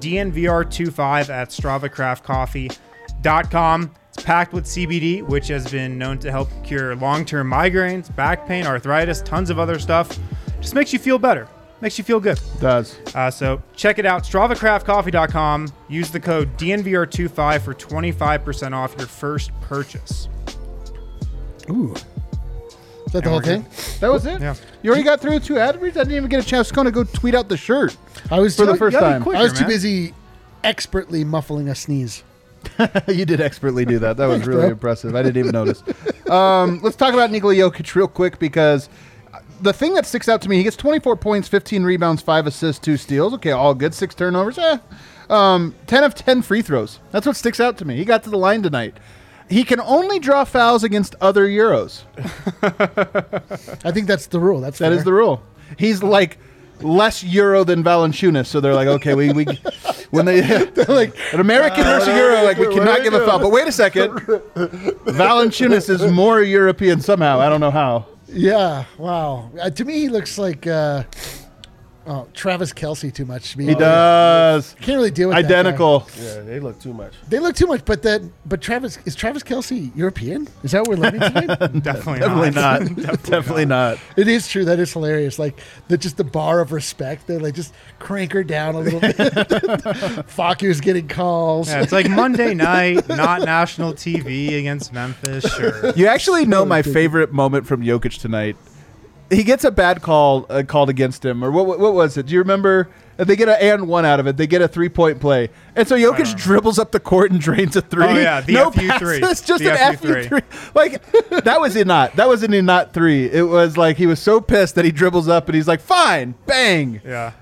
Speaker 1: DNVR25 at StravaCraftCoffee.com. It's packed with CBD, which has been known to help cure long term migraines, back pain, arthritis, tons of other stuff. Just makes you feel better, makes you feel good.
Speaker 2: Does
Speaker 1: Uh, so check it out, StravaCraftCoffee.com. Use the code DNVR25 for 25% off your first purchase.
Speaker 3: Ooh. Is that the whole
Speaker 1: we're
Speaker 3: thing?
Speaker 2: that was it?
Speaker 1: Yeah.
Speaker 2: You already got through two ad reads. I didn't even get a chance to kind of go tweet out the shirt
Speaker 3: I was
Speaker 2: for the
Speaker 3: too,
Speaker 2: first time.
Speaker 1: quick.
Speaker 3: I was too
Speaker 1: man.
Speaker 3: busy expertly muffling a sneeze. (laughs)
Speaker 2: you did expertly do that. That was really impressive. I didn't even notice. Um, let's talk about Nikola Jokic real quick because the thing that sticks out to me, he gets 24 points, 15 rebounds, 5 assists, 2 steals. Okay, all good. 6 turnovers. Eh. Um, 10 of 10 free throws. That's what sticks out to me. He got to the line tonight. He can only draw fouls against other Euros. (laughs)
Speaker 3: I think that's the rule. That's
Speaker 2: That is the rule. He's like less Euro than Valanciunas, so they're like, okay, we, we when they (laughs) (laughs) like an American versus Euro, like we cannot give a foul. But wait a second, Valanciunas is more European somehow. I don't know how.
Speaker 3: Yeah. Wow. Uh, to me, he looks like uh, oh Travis Kelce too much. To me.
Speaker 2: He does
Speaker 3: Can't really deal with that guy.
Speaker 2: identical.
Speaker 4: Yeah, they look too much.
Speaker 3: They look too much, but that but Travis is Travis Kelce European? Is that what we're learning tonight? (laughs)
Speaker 1: Definitely,
Speaker 2: Definitely
Speaker 1: not.
Speaker 2: not. (laughs) Definitely not.
Speaker 3: it is true. That is hilarious. Like the just the bar of respect. They like just crank her down a little bit. (laughs) Facu's getting calls.
Speaker 1: Yeah, it's like Monday night, not national TV against Memphis. Sure.
Speaker 2: You actually know my favorite moment from Jokic tonight. He gets a bad call uh, called against him, or what? What what was it? Do you remember? Uh, They get an and one out of it. They get a three point play, and so Jokic dribbles up the court and drains a three.
Speaker 1: Oh, yeah, the
Speaker 2: no
Speaker 1: FU
Speaker 2: passes,
Speaker 1: three. (laughs)
Speaker 2: just
Speaker 1: The
Speaker 2: an
Speaker 1: FU
Speaker 2: FU three. Like that was a not. That was a not three. It was like he was so pissed that he dribbles up and he's like, "Fine, bang."
Speaker 1: Yeah.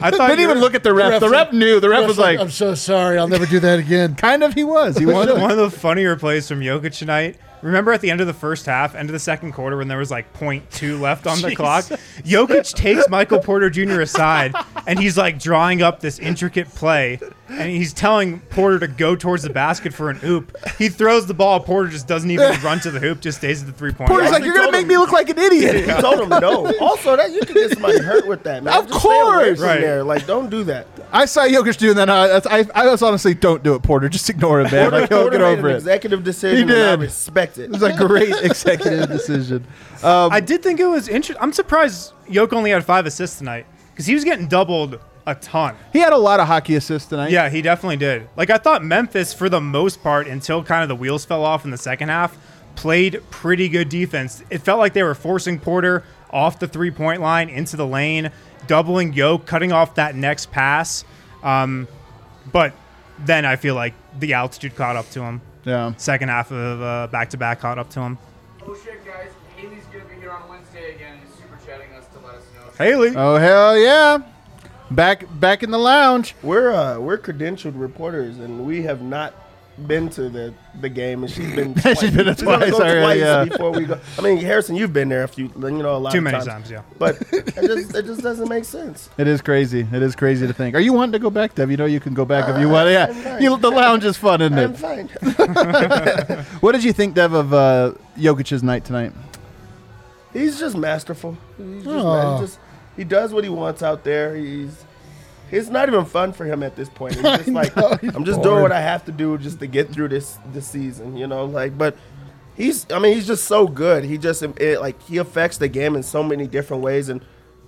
Speaker 1: I thought
Speaker 2: Didn't even look at the ref.
Speaker 3: ref
Speaker 2: The ref knew. The ref was like,
Speaker 3: I'm so sorry. I'll never do that again. (laughs)
Speaker 2: kind of. He was. He was.
Speaker 1: one, one of the funnier plays from Jokic tonight. Remember at the end of the first half, end of the second quarter, when there was like 0.2 left on the (laughs) clock? Jokic takes Michael Porter Jr. aside and he's like drawing up this intricate play. and he's telling Porter to go towards the basket for an oop. He throws the ball. Porter just doesn't even (laughs) run to the hoop. Just stays at the three point.
Speaker 2: Porter's
Speaker 1: line.
Speaker 2: like, you're gonna make
Speaker 4: him-
Speaker 2: me look like an idiot.
Speaker 4: He told him no. Also, that you can get somebody hurt with that, man.
Speaker 2: Of
Speaker 4: Just stay away
Speaker 2: course.
Speaker 4: from
Speaker 1: Right.
Speaker 4: there. Like, don't do that.
Speaker 2: I saw Jokic doing that. I, that's- I, I was honestly, don't do it, Porter. Just ignore it, man.
Speaker 4: Porter,
Speaker 2: Like, he'll
Speaker 4: Porter
Speaker 2: get
Speaker 4: made
Speaker 2: over
Speaker 4: an
Speaker 2: it.
Speaker 4: executive decision,
Speaker 2: He
Speaker 4: and I
Speaker 2: did.
Speaker 4: respect it.
Speaker 2: It was a great (laughs) executive decision. Um,
Speaker 1: I did think it was interesting. I'm surprised Yoke only had five assists tonight because he was getting doubled a ton.
Speaker 2: he had a lot of hockey assists tonight.
Speaker 1: Yeah, he definitely did. Like I thought Memphis for the most part until kind of the wheels fell off in the second half played pretty good defense. It felt like they were forcing Porter off the three-point line into the lane, doubling Yoke, cutting off that next pass. Um, but then I feel like the altitude caught up to him.
Speaker 2: Yeah.
Speaker 1: Second half of uh, back-to-back caught up to him.
Speaker 5: Oh shit, guys. Haley's gonna be here on Wednesday again. He's super chatting us to let us know.
Speaker 1: Haley.
Speaker 2: Oh hell yeah! Back back in the lounge.
Speaker 4: We're uh, we're credentialed reporters, and we have not been to the the game, and she's been. (laughs)
Speaker 2: She's
Speaker 4: twice.
Speaker 2: been there
Speaker 4: She's gonna
Speaker 2: twice
Speaker 4: go
Speaker 2: already,
Speaker 4: twice
Speaker 2: yeah.
Speaker 4: Before we go, I mean, Harrison, you've been there a few, you know, a lot
Speaker 1: Too
Speaker 4: of
Speaker 1: many
Speaker 4: times.
Speaker 1: times, yeah.
Speaker 4: But it just it just doesn't make sense.
Speaker 2: It is crazy. It is crazy to think. Are you wanting to go back, Dev? You know you can go back if you want. Yeah, you, the lounge is fun, isn't
Speaker 4: I'm
Speaker 2: it?
Speaker 4: fine. (laughs) (laughs)
Speaker 2: What did you think, Dev, of uh, Jokic's night tonight?
Speaker 4: He's just masterful. He's just,
Speaker 3: Aw.
Speaker 4: he just he does what he wants out there. He's it's not even fun for him at this point. He's (laughs) just like
Speaker 3: know,
Speaker 4: I'm just
Speaker 3: bored.
Speaker 4: doing what I have to do just to get through this this season, you know. Like, but he's I mean he's just so good. He just it, like he affects the game in so many different ways and.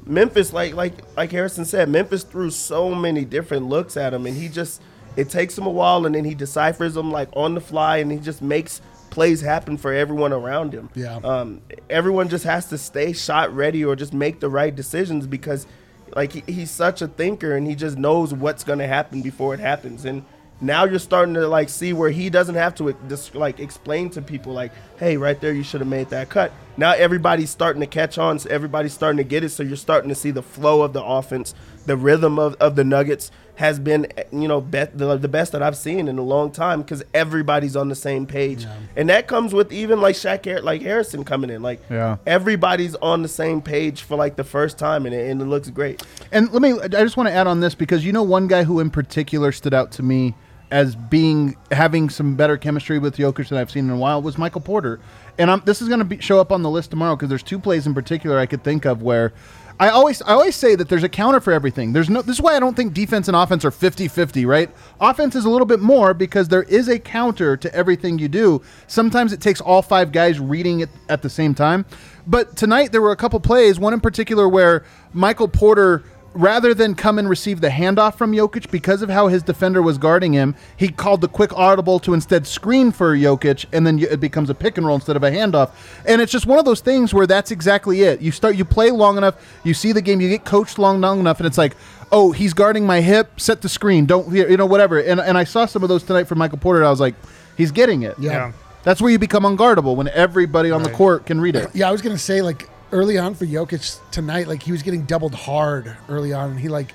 Speaker 4: Memphis, like like like Harrison said, Memphis threw so many different looks at him, and he just it takes him a while, and then he deciphers them like on the fly, and he just makes plays happen for everyone around him.
Speaker 3: Yeah.
Speaker 4: Um, everyone just has to stay shot ready or just make the right decisions because, like, he, he's such a thinker and he just knows what's going to happen before it happens. And now you're starting to like see where he doesn't have to just like explain to people like, hey, right there, you should have made that cut. Now everybody's starting to catch on. So everybody's starting to get it. So you're starting to see the flow of the offense, the rhythm of, of the Nuggets has been, you know, bet, the, the best that I've seen in a long time because everybody's on the same page, and that comes with even like Shaq, Har- like Harrison coming in, like
Speaker 2: Yeah.
Speaker 4: everybody's on the same page for like the first time, and it, and it looks great.
Speaker 2: And let me, I just want to add on this because you know one guy who in particular stood out to me as being having some better chemistry with Jokic than I've seen in a while was Michael Porter. And I'm, this is going to show up on the list tomorrow because there's two plays in particular I could think of where I always I always say that there's a counter for everything. There's no this is why I don't think defense and offense are 50-50, right? Offense is a little bit more because there is a counter to everything you do. Sometimes it takes all five guys reading it at the same time. But tonight there were a couple plays, one in particular where Michael Porter rather than come and receive the handoff from Jokic because of how his defender was guarding him, he called the quick audible to instead screen for Jokic, and then it becomes a pick and roll instead of a handoff. And it's just one of those things where that's exactly it. You start, you play long enough, you see the game, you get coached long, long enough, and it's like, oh, he's guarding my hip, set the screen, don't you know whatever. And and I saw some of those tonight from Michael Porter. And I was like, he's getting it.
Speaker 3: Yeah.
Speaker 1: Yeah.
Speaker 2: That's where you become unguardable when everybody on the court can read it.
Speaker 3: Yeah, I was gonna say like early on for Jokic tonight, like he was getting doubled hard early on, and he like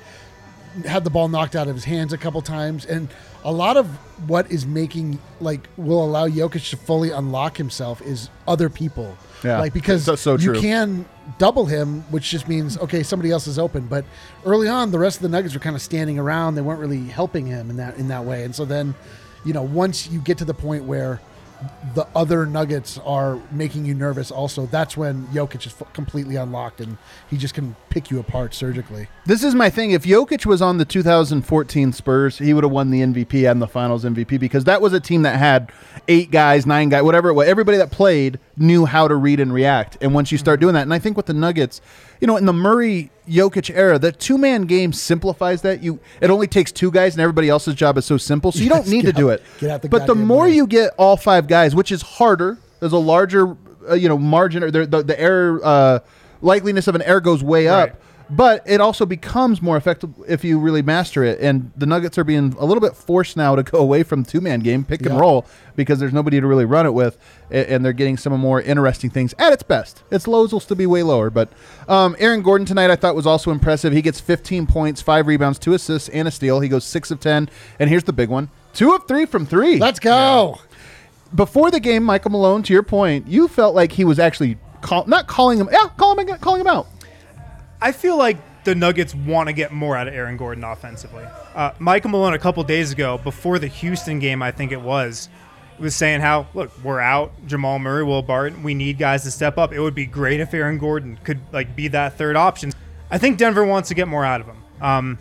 Speaker 3: had the ball knocked out of his hands a couple times, and a lot of what is making like will allow Jokic to fully unlock himself is other people.
Speaker 2: Yeah.
Speaker 3: like because
Speaker 2: So-
Speaker 3: you can double him, which just means okay, somebody else is open. But early on, the rest of the Nuggets were kind of standing around; they weren't really helping him in that in that way. And so then, you know, once you get to the point where the other Nuggets are making you nervous. Also, that's when Jokic is f- completely unlocked and he just can pick you apart surgically.
Speaker 2: This is my thing. If Jokic was on the 2014 Spurs, he would have won the MVP and the Finals MVP because that was a team that had eight guys, nine guys, whatever it was. Everybody that played knew how to read and react. And once you start mm. doing that, and I think with the Nuggets, you know, in the Murray Jokic era, the two man game simplifies that. You it only takes two guys, and everybody else's job is so simple, so you don't need to
Speaker 3: get
Speaker 2: do it.
Speaker 3: get out the
Speaker 2: but the more
Speaker 3: way.
Speaker 2: you get all five guys, which is harder, there's a larger, uh, you know, margin or the the, the error uh, likeliness of an error goes way
Speaker 1: Right.
Speaker 2: up. But it also becomes more effective if you really master it. And the Nuggets are being a little bit forced now to go away from two man game, pick and
Speaker 3: Yeah.
Speaker 2: roll, because there's nobody to really run it with, and they're getting some more interesting things at its best. Its lows will still be way lower. But um, Aaron Gordon tonight I thought was also impressive. He gets 15 points, five rebounds, two assists, and a steal. He goes six of 10. And here's the big one two of three from three.
Speaker 3: Let's go.
Speaker 2: Before the game, Michael Malone, to your point, you felt like he was actually call, not calling him, yeah, calling him, calling him out.
Speaker 1: I feel like the Nuggets want to get more out of Aaron Gordon offensively. Uh, Michael Malone a couple days ago, before the Houston game, I think it was, was saying how look we're out Jamal Murray, Will Barton. We need guys to step up. It would be great if Aaron Gordon could like be that third option. I think Denver wants to get more out of him. Um,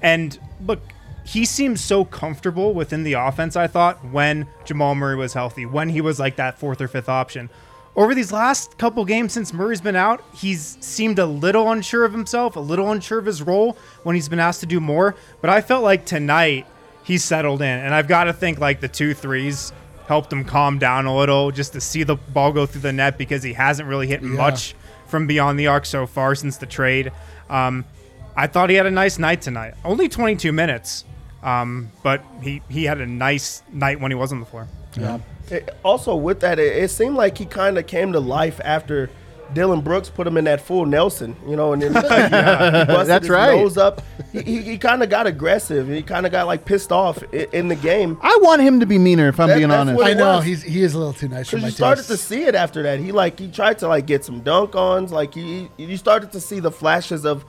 Speaker 1: and look, he seems so comfortable within the offense. I thought when Jamal Murray was healthy, when he was like that fourth or fifth option. Over these last couple games since Murray's been out, he's seemed a little unsure of himself, a little unsure of his role when he's been asked to do more. But I felt like tonight he settled in, and I've got to think like the two threes helped him calm down a little, just to see the ball go through the net because he hasn't really hit much from beyond the arc so far since the trade. Um, I thought he had a nice night tonight. Only 22 minutes, um, but he he had a nice night when he was on the floor.
Speaker 3: Yeah.
Speaker 4: It- also, with that, it, it seemed like he kind of came to life after Dillon Brooks put him in that full Nelson, you know, and then he (laughs) busted
Speaker 2: That's
Speaker 4: his
Speaker 2: right.
Speaker 4: nose up. He, he, he kind of got aggressive. He kind of got like pissed off in, in the game.
Speaker 2: I want him to be meaner, if I'm
Speaker 4: That-
Speaker 2: being honest.
Speaker 3: I know he's he is a little too nice for
Speaker 4: Because
Speaker 3: my
Speaker 4: you started
Speaker 3: taste.
Speaker 4: to see it after that. He like he tried to like get some dunk ons. Like he, you started to see the flashes of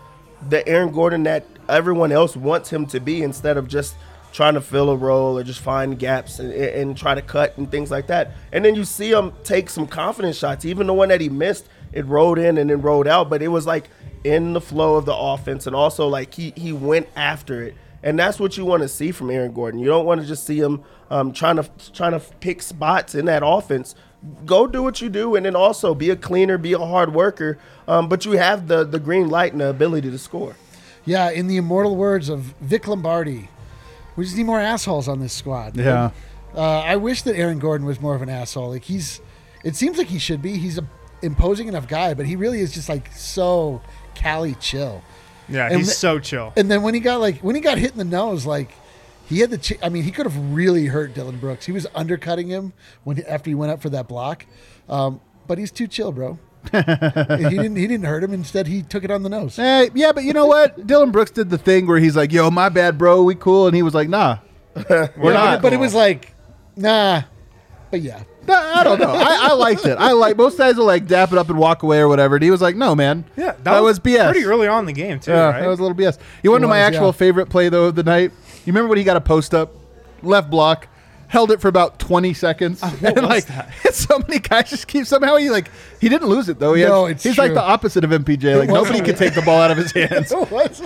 Speaker 4: the Aaron Gordon that everyone else wants him to be, instead of just trying to fill a role or just find gaps and, and try to cut and things like that. And then you see him take some confidence shots. Even the one that he missed, it rolled in and then rolled out, but it was like in the flow of the offense, and also like he he went after it. And that's what you want to see from Aaron Gordon. You don't want to just see him um, trying to trying to pick spots in that offense. Go do what you do, and then also be a cleaner, be a hard worker. Um, but you have the the green light and the ability to score.
Speaker 3: Yeah, in the immortal words of Vic Lombardi, we just need more assholes on this squad.
Speaker 2: Yeah.
Speaker 3: Uh, I wish that Aaron Gordon was more of an asshole. Like he's, it seems like he should be. He's a imposing enough guy, but he really is just like so Cali chill.
Speaker 1: Yeah,
Speaker 3: And
Speaker 1: he's
Speaker 3: the-
Speaker 1: so chill.
Speaker 3: And then when he got like when he got hit in the nose, like he had the. Ch- I mean, he could have really hurt Dillon Brooks. He was undercutting him when after he went up for that block, um, but he's too chill, bro. He (laughs) didn't. He didn't hurt him. Instead, he took it on the nose.
Speaker 2: Hey, yeah, but you know what? (laughs) Dillon Brooks did the thing where he's like, "Yo, my bad, bro. We cool," and he was like, "Nah, (laughs) we're
Speaker 3: Yeah,
Speaker 2: not."
Speaker 3: but it was like, nah. But yeah,
Speaker 2: No, I don't know. I, I liked it. I like most guys will like dap it up and walk away or whatever. And he was like, "No, man.
Speaker 1: Yeah,
Speaker 2: that, was, BS."
Speaker 1: Pretty early on in the game too,
Speaker 2: Yeah,
Speaker 1: right?
Speaker 2: that was a little BS. You want to know my actual
Speaker 3: yeah.
Speaker 2: favorite play though of the night? You remember when he got a post up, left block, held it for about twenty seconds, (laughs) and
Speaker 1: was
Speaker 2: like
Speaker 1: that? (laughs)
Speaker 2: so many guys just keep somehow he like he didn't lose it though. He
Speaker 3: No,
Speaker 2: had-
Speaker 3: it's
Speaker 2: he's like the opposite of MPJ. Like nobody could take the ball out of his (laughs) hands.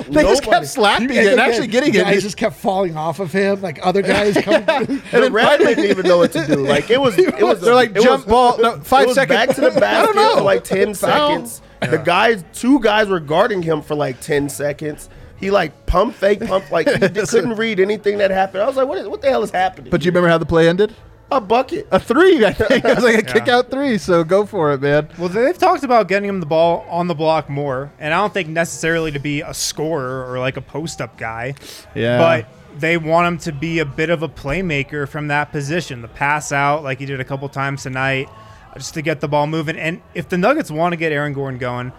Speaker 2: They just kept slapping it and actually getting it.
Speaker 3: Guys just kept falling off of him. Like other guys coming.
Speaker 4: The ref didn't even know what to do. Like it was, it was.
Speaker 2: They're like
Speaker 4: it
Speaker 2: jump
Speaker 4: was,
Speaker 2: ball. No, five seconds.
Speaker 4: back to the
Speaker 2: I don't
Speaker 4: basket
Speaker 2: know.
Speaker 4: for like ten
Speaker 2: Foul.
Speaker 4: seconds. The guys, two guys were guarding him for like ten seconds. He like pump fake pump like he (laughs) d- couldn't read anything that happened. I was like, what, is, what the hell is happening?
Speaker 2: But you remember how the play ended?
Speaker 4: a bucket.
Speaker 2: A three, I think. (laughs) It was like a kick out three. So go for it, man.
Speaker 1: Well, they've talked about getting him the ball on the block more, and I don't think necessarily to be a scorer or like a post up guy.
Speaker 2: Yeah.
Speaker 1: But they want him to be a bit of a playmaker from that position, the pass out like he did a couple times tonight, just to get the ball moving. And if the Nuggets want to get Aaron Gordon going,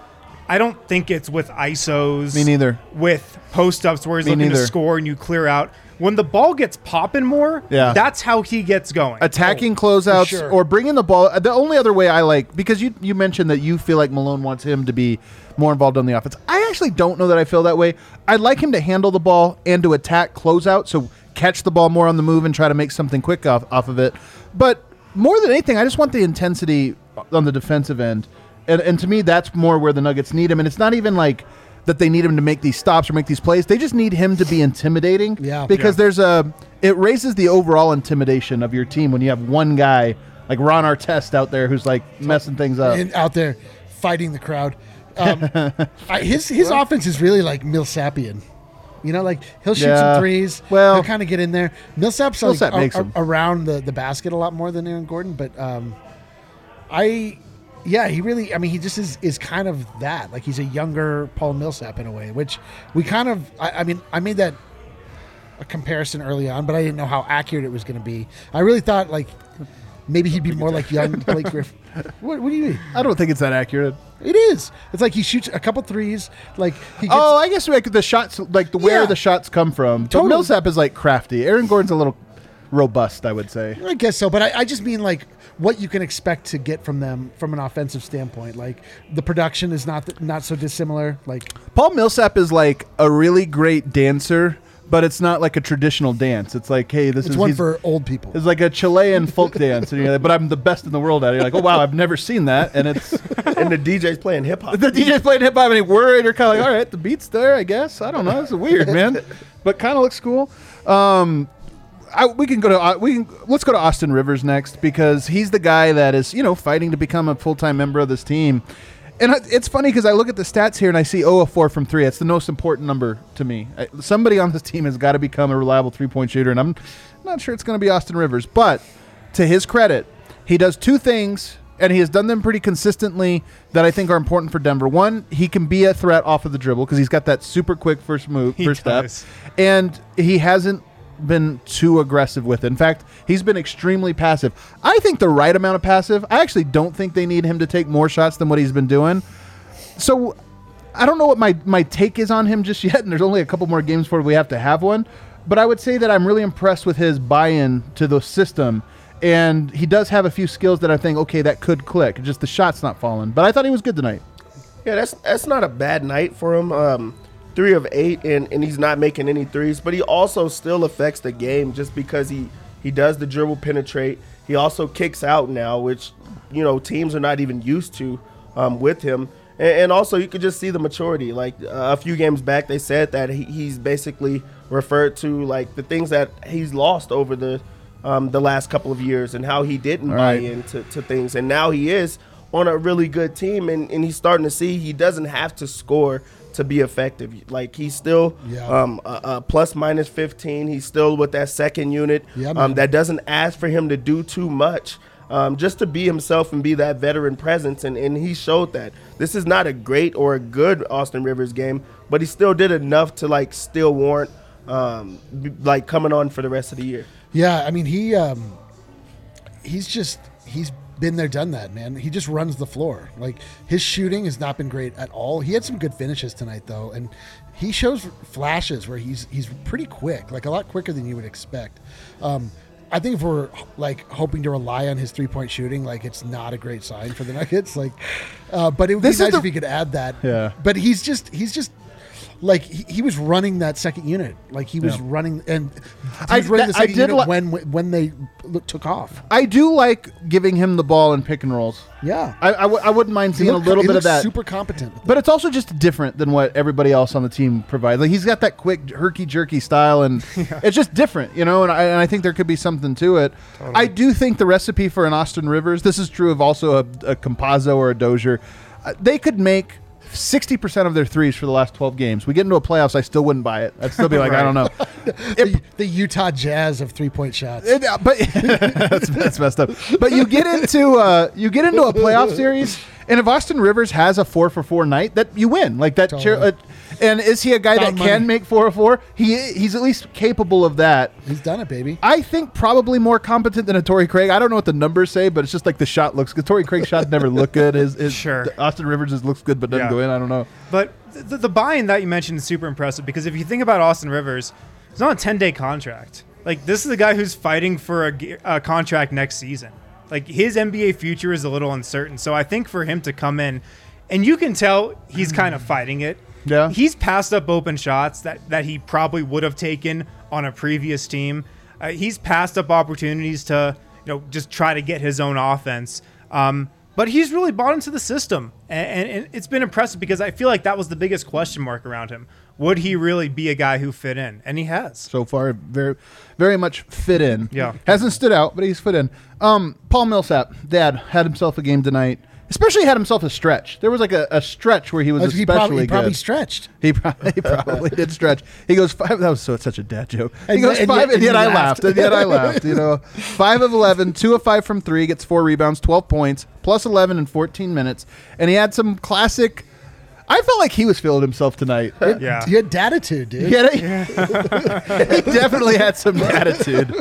Speaker 1: I don't think it's with ISOs.
Speaker 2: Me neither.
Speaker 1: With post ups where he's
Speaker 2: Me
Speaker 1: looking
Speaker 2: neither.
Speaker 1: to score and you clear out. When the ball gets popping more,
Speaker 2: Yeah.
Speaker 1: that's how he gets going.
Speaker 2: attacking oh, closeouts
Speaker 3: sure.
Speaker 2: or bringing the ball. The only other way I like because you you mentioned that you feel like Malone wants him to be more involved on the offense. I actually don't know that I feel that way. I'd like him to handle the ball and to attack closeout, so catch the ball more on the move and try to make something quick off off of it. But more than anything, I just want the intensity on the defensive end, and and to me that's more where the Nuggets need him. And it's not even like. That they need him to make these stops or make these plays. They just need him to be intimidating.
Speaker 3: Yeah.
Speaker 2: Because
Speaker 1: Yeah.
Speaker 2: there's a it raises the overall intimidation of your team when you have one guy like Ron Artest out there who's like messing things up.
Speaker 3: and out there fighting the crowd. Um, (laughs) I, his his offense is really like Millsapian. You know, like he'll shoot
Speaker 2: Yeah.
Speaker 3: some threes.
Speaker 2: Well-
Speaker 3: he'll kind of get in there. Millsap's like
Speaker 2: Millsap
Speaker 3: a-
Speaker 2: makes
Speaker 3: a-
Speaker 2: them.
Speaker 3: around the, the basket a lot more than Aaron Gordon, but um, I, yeah, he really. I mean, he just is is kind of that. Like he's a younger Paul Millsap in a way, which we kind of. I, I mean, I made that a comparison early on, but I didn't know how accurate it was going to be. I really thought like maybe he'd be more like (laughs) young Blake Griffin. What, what do you mean?
Speaker 2: I don't think it's that accurate.
Speaker 3: It is. It's like he shoots a couple threes. Like he gets.
Speaker 2: oh, I guess like the shots, like the where
Speaker 3: Yeah.
Speaker 2: the shots come from. But
Speaker 3: Totally.
Speaker 2: Millsap is like crafty. Aaron Gordon's a little robust. I would say.
Speaker 3: I guess so, but I, I just mean like what you can expect to get from them from an offensive standpoint. Like the production is not not so dissimilar. Like
Speaker 2: Paul Millsap is like a really great dancer, but it's not like a traditional dance. It's like, hey, this
Speaker 3: it's
Speaker 2: is
Speaker 3: one for old people.
Speaker 2: It's like a Chilean folk dance, and you're like, but I'm the best in the world at it. You're like, oh wow, I've never seen that, and it's (laughs)
Speaker 4: and the DJ's playing hip hop.
Speaker 2: the DJ's playing hip hop, and he worried. You're kind of like, all right, the beat's there, I guess. I don't know, it's weird, man, but kind of looks cool. Um, I, we can go to uh, we can let's go to Austin Rivers next because he's the guy that is you know fighting to become a full time member of this team. And I- it's funny because I look at the stats here and I see 0 of 4 from three. That's the most important number to me. I, somebody on this team has got to become a reliable three point shooter, and I'm not sure it's going to be Austin Rivers. But to his credit, he does two things, and he has done them pretty consistently that I think are important for Denver. One, he can be a threat off of the dribble because he's got that super quick first move,
Speaker 1: He
Speaker 2: first
Speaker 1: does.
Speaker 2: step, and he hasn't been too aggressive with it. In fact, he's been extremely passive. I think the right amount of passive. I actually don't think they need him to take more shots than what he's been doing. So I don't know what my, my take is on him just (laughs) yet, and there's only a couple more games before we have to have one. But I would say that I'm really impressed with his buy-in to the system, and he does have a few skills that I think, okay, that could click. Just the shot's not falling. But I thought he was good tonight.
Speaker 4: Yeah, that's that's not a bad night for him. Um, three of eight, and, and he's not making any threes, but he also still affects the game just because he he does the dribble penetrate. He also kicks out now, which you know teams are not even used to um, with him. And, and also, you could just see the maturity. Like uh, a few games back, they said that he, he's basically referred to like the things that he's lost over the um, the last couple of years and how he didn't buy
Speaker 2: Right.
Speaker 4: into to things, and now he is on a really good team, and, and he's starting to see he doesn't have to score to be effective. Like he's still
Speaker 3: Yeah.
Speaker 4: um, a, a plus minus 15. He's still with that second unit
Speaker 3: Yeah,
Speaker 4: um, that doesn't ask for him to do too much. Um, just to be himself and be that veteran presence, and, and he showed that. This is not a great or a good Austin Rivers game, but he still did enough to like still warrant um, b- like coming on for the rest of the year.
Speaker 3: Yeah, I mean he um he's just he's been there done that, man. He just runs the floor. Like his shooting has not been great at all. He had some good finishes tonight though, and he shows flashes where he's he's pretty quick, like a lot quicker than you would expect. Um I think if we're like hoping to rely on his three point shooting, like it's not a great sign for the Nuggets. Like, uh, but it would
Speaker 2: This
Speaker 3: be nice
Speaker 2: the-
Speaker 3: if he could add that.
Speaker 2: Yeah.
Speaker 3: But he's just he's just like he, he was running that second unit. Like he was
Speaker 2: Yeah.
Speaker 3: running and he
Speaker 2: I-
Speaker 3: was running the
Speaker 2: that- I
Speaker 3: second
Speaker 2: did
Speaker 3: unit
Speaker 2: li-
Speaker 3: when when they took off.
Speaker 2: I do like giving him the ball and pick and rolls.
Speaker 3: Yeah,
Speaker 2: I, I, w- I wouldn't mind
Speaker 3: He
Speaker 2: seeing a little bit of that.
Speaker 3: Super competent.
Speaker 2: But it's also just different than what everybody else on the team provides. Like he's got that quick herky jerky style, and (laughs) it's just different, you know. And I, and I think there could be something to it. I do think the recipe for an Austin Rivers. This is true of also a, a Campazzo or a Dozier. Uh, they could make. 60% of their threes for the last 12 games. We get into a playoffs, I still wouldn't buy it. I'd still be like, I don't know.
Speaker 3: it. (laughs) the, the Utah Jazz of three point shots.
Speaker 2: It- uh, but (laughs) that's, that's messed up. But you get into uh, you get into a playoff series, and if Austin Rivers has a four for four night, that you win. Like that. Chair, uh,
Speaker 3: Totally.
Speaker 2: And is he a guy
Speaker 3: Found
Speaker 2: that can make four for four? He he's at least capable of that.
Speaker 3: He's done it, baby.
Speaker 2: I think probably more competent than a Torrey Craig. I don't know what the numbers say, but it's just like the shot looks good. Torrey Craig's shot never look good. His, his
Speaker 1: Sure.
Speaker 2: Austin Rivers' looks good, but doesn't
Speaker 1: Yeah.
Speaker 2: go in. I don't know.
Speaker 1: But the, the buy-in that you mentioned is super impressive because if you think about Austin Rivers, he's on a 10-day contract. Like this is a guy who's fighting for a, ge- a contract next season. Like his NBA future is a little uncertain. So I think for him to come in, and you can tell he's kind of fighting it.
Speaker 2: Yeah.
Speaker 1: He's passed up open shots that that he probably would have taken on a previous team. Uh, he's passed up opportunities to you know just try to get his own offense. Um, but he's really bought into the system, and, and, and it's been impressive because I feel like that was the biggest question mark around him. Would he really be a guy who fit in? And he has.
Speaker 2: so far very very much fit in.
Speaker 1: Yeah.
Speaker 2: Hasn't stood out, but he's fit in. Um, Paul Millsap, dad, had himself a game tonight. Especially had himself a stretch. There was like a, a stretch where he was oh,
Speaker 3: he
Speaker 2: especially
Speaker 3: probably, he probably stretched.
Speaker 2: He probably, he probably did stretch. He goes five. That was so such a dad joke. He
Speaker 3: And
Speaker 2: goes
Speaker 3: and
Speaker 2: five,
Speaker 3: yet-
Speaker 2: and yet,
Speaker 3: and
Speaker 2: I laughed.
Speaker 3: laughed.
Speaker 2: And yet I laughed. You know, (laughs) five of 11, two of five from three, gets four rebounds, twelve points, plus eleven in fourteen minutes, and he had some classic. I felt like he was feeling himself tonight. It-
Speaker 1: Yeah.
Speaker 3: He had datitude, dude.
Speaker 2: he, had (laughs) a- he definitely had some attitude.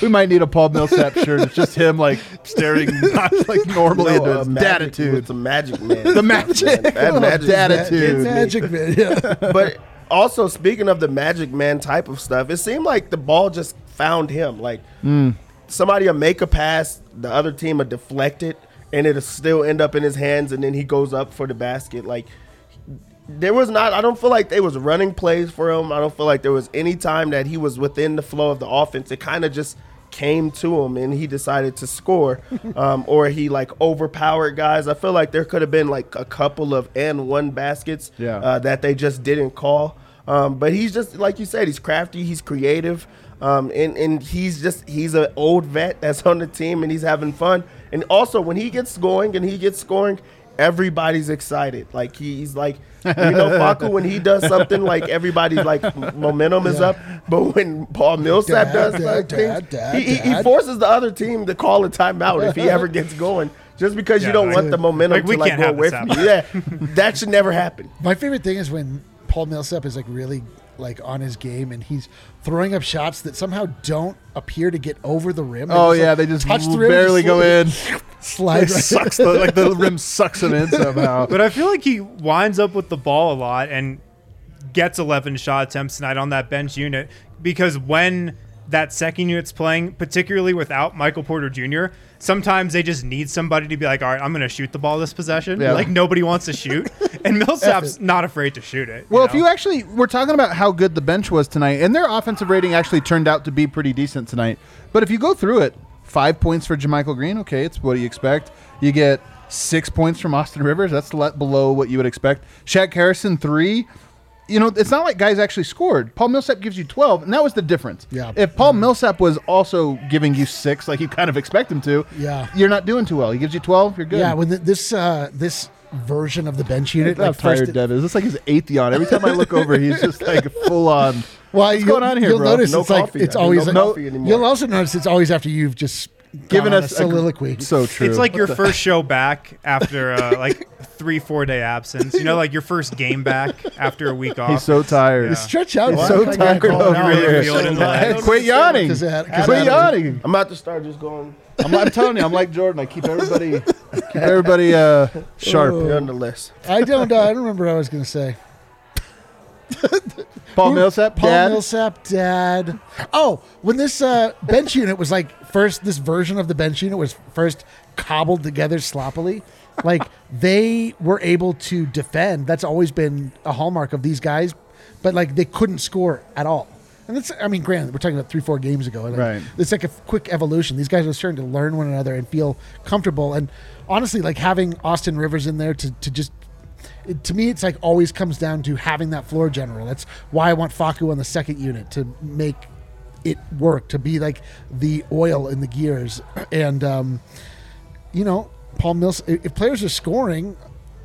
Speaker 2: We might need a Paul Millsap shirt. It's just him like staring (laughs) not like normally
Speaker 4: No,
Speaker 2: into
Speaker 4: uh,
Speaker 2: his
Speaker 4: magic-
Speaker 2: attitude.
Speaker 4: It's a magic man.
Speaker 2: The magic.
Speaker 4: That magic
Speaker 2: Attitude.
Speaker 3: It's a magic, man. Yeah. (laughs)
Speaker 4: but also speaking of the magic man type of stuff, it seemed like the ball just found him. Like somebody will make a pass, the other team will deflect it, and it'll still end up in his hands, and then he goes up for the basket. Like there was not. I don't feel like they was running plays for him. I don't feel like there was any time that he was within the flow of the offense. It kind of just came to him, and he decided to score, (laughs) um, or he like overpowered guys. I feel like there could have been like a couple of and one baskets
Speaker 2: Yeah.
Speaker 4: uh, that they just didn't call. Um, but he's just like you said, he's crafty, he's creative, um, and and he's just he's an old vet that's on the team, and he's having fun. And also when he gets going and he gets scoring, everybody's excited. Like he's like you know (laughs) Facu when he does something like everybody's like momentum is
Speaker 3: Yeah.
Speaker 4: up. But when Paul Millsap
Speaker 3: Dad,
Speaker 4: does
Speaker 3: dad,
Speaker 4: like,
Speaker 3: dad,
Speaker 4: things,
Speaker 3: dad,
Speaker 4: he, he, he forces the other team to call a timeout if he (laughs) ever gets going. Just because you don't
Speaker 1: like-
Speaker 4: want the momentum
Speaker 1: like,
Speaker 4: to like go
Speaker 1: have
Speaker 4: away from you. Yeah, that should never happen.
Speaker 3: My favorite thing is when Paul Millsap is like really like on his game and he's throwing up shots that somehow don't appear to get over the rim.
Speaker 2: Oh
Speaker 3: just,
Speaker 2: yeah,
Speaker 3: like,
Speaker 2: they just
Speaker 3: touch the rim,
Speaker 2: barely
Speaker 3: just
Speaker 2: go in. (laughs)
Speaker 3: Slide right
Speaker 2: sucks the, like the (laughs) rim sucks them in somehow.
Speaker 1: But I feel like he winds up with the ball a lot and gets 11 shot attempts tonight on that bench unit because when that second unit's playing, particularly without Michael Porter Jr., sometimes they just need somebody to be like, all right, I'm going to shoot the ball this possession.
Speaker 2: Yeah.
Speaker 1: Like nobody wants to shoot. (laughs) and Millsap's not afraid to shoot it.
Speaker 2: Well, if
Speaker 1: know?
Speaker 2: you actually, we're talking about how good the bench was tonight, and their offensive rating actually turned out to be pretty decent tonight. But if you go through it, five points for JaMychal Green, okay, it's what you expect. You get six points from Austin Rivers, that's below what you would expect. Shaq Harrison, three. You know, it's not like guys actually scored. Paul Millsap gives you 12, and that was the difference.
Speaker 3: Yeah.
Speaker 2: If Paul Millsap was also giving you six, like you kind of expect him to,
Speaker 3: Yeah.
Speaker 2: you're not doing too well. He gives you 12, you're good.
Speaker 3: Yeah, when the, this uh, this version of the bench unit,
Speaker 2: how
Speaker 3: like first,
Speaker 2: tired Dev is. It's like his eighth yawn. Every time I look over, he's just (laughs) like full on.
Speaker 3: well,
Speaker 2: What's going on here,
Speaker 3: you'll
Speaker 2: bro?
Speaker 3: notice
Speaker 4: No
Speaker 3: it's like
Speaker 4: coffee.
Speaker 3: it's always
Speaker 4: no
Speaker 3: like-
Speaker 4: anymore.
Speaker 3: You'll also notice it's always after you've just
Speaker 2: Giving us
Speaker 3: a soliloquy.
Speaker 2: so true.
Speaker 1: it's like your first (laughs) show back after uh, like three, four day absence. You know, like your first game back after a week off.
Speaker 2: he's so tired.
Speaker 1: Yeah.
Speaker 3: stretch out.
Speaker 2: He's so
Speaker 3: am I getting
Speaker 2: tired
Speaker 3: called
Speaker 2: over
Speaker 3: out?
Speaker 1: really
Speaker 2: here. (laughs)
Speaker 1: it in the
Speaker 2: Hey,
Speaker 1: legs.
Speaker 2: Quit yawning.
Speaker 3: Because it- 'cause
Speaker 2: Quit yawning.
Speaker 4: I'm about to start just going.
Speaker 2: I'm, I'm telling you, I'm like Jordan. I keep everybody, keep everybody uh, (laughs) sharp.
Speaker 4: You're on the list.
Speaker 3: I don't. Uh, I don't remember what I was going to say.
Speaker 2: Paul
Speaker 3: Who-
Speaker 2: Millsap,
Speaker 3: Paul
Speaker 2: dad.
Speaker 3: Millsap, dad. Oh, when this uh, bench unit was like first, this version of the bench unit was first cobbled together sloppily. Like (laughs) they were able to defend. That's always been a hallmark of these guys, but like they couldn't score at all. And that's, I mean, granted, we're talking about three, four games ago. Like,
Speaker 2: Right.
Speaker 3: It's like a quick evolution. These guys are starting to learn one another and feel comfortable. And honestly, like having Austin Rivers in there to, to just it, to me, it's like always comes down to having that floor general. That's why I want Facu on the second unit to make it worked to be like the oil in the gears. And, um, you know, Paul Mills, if if players are scoring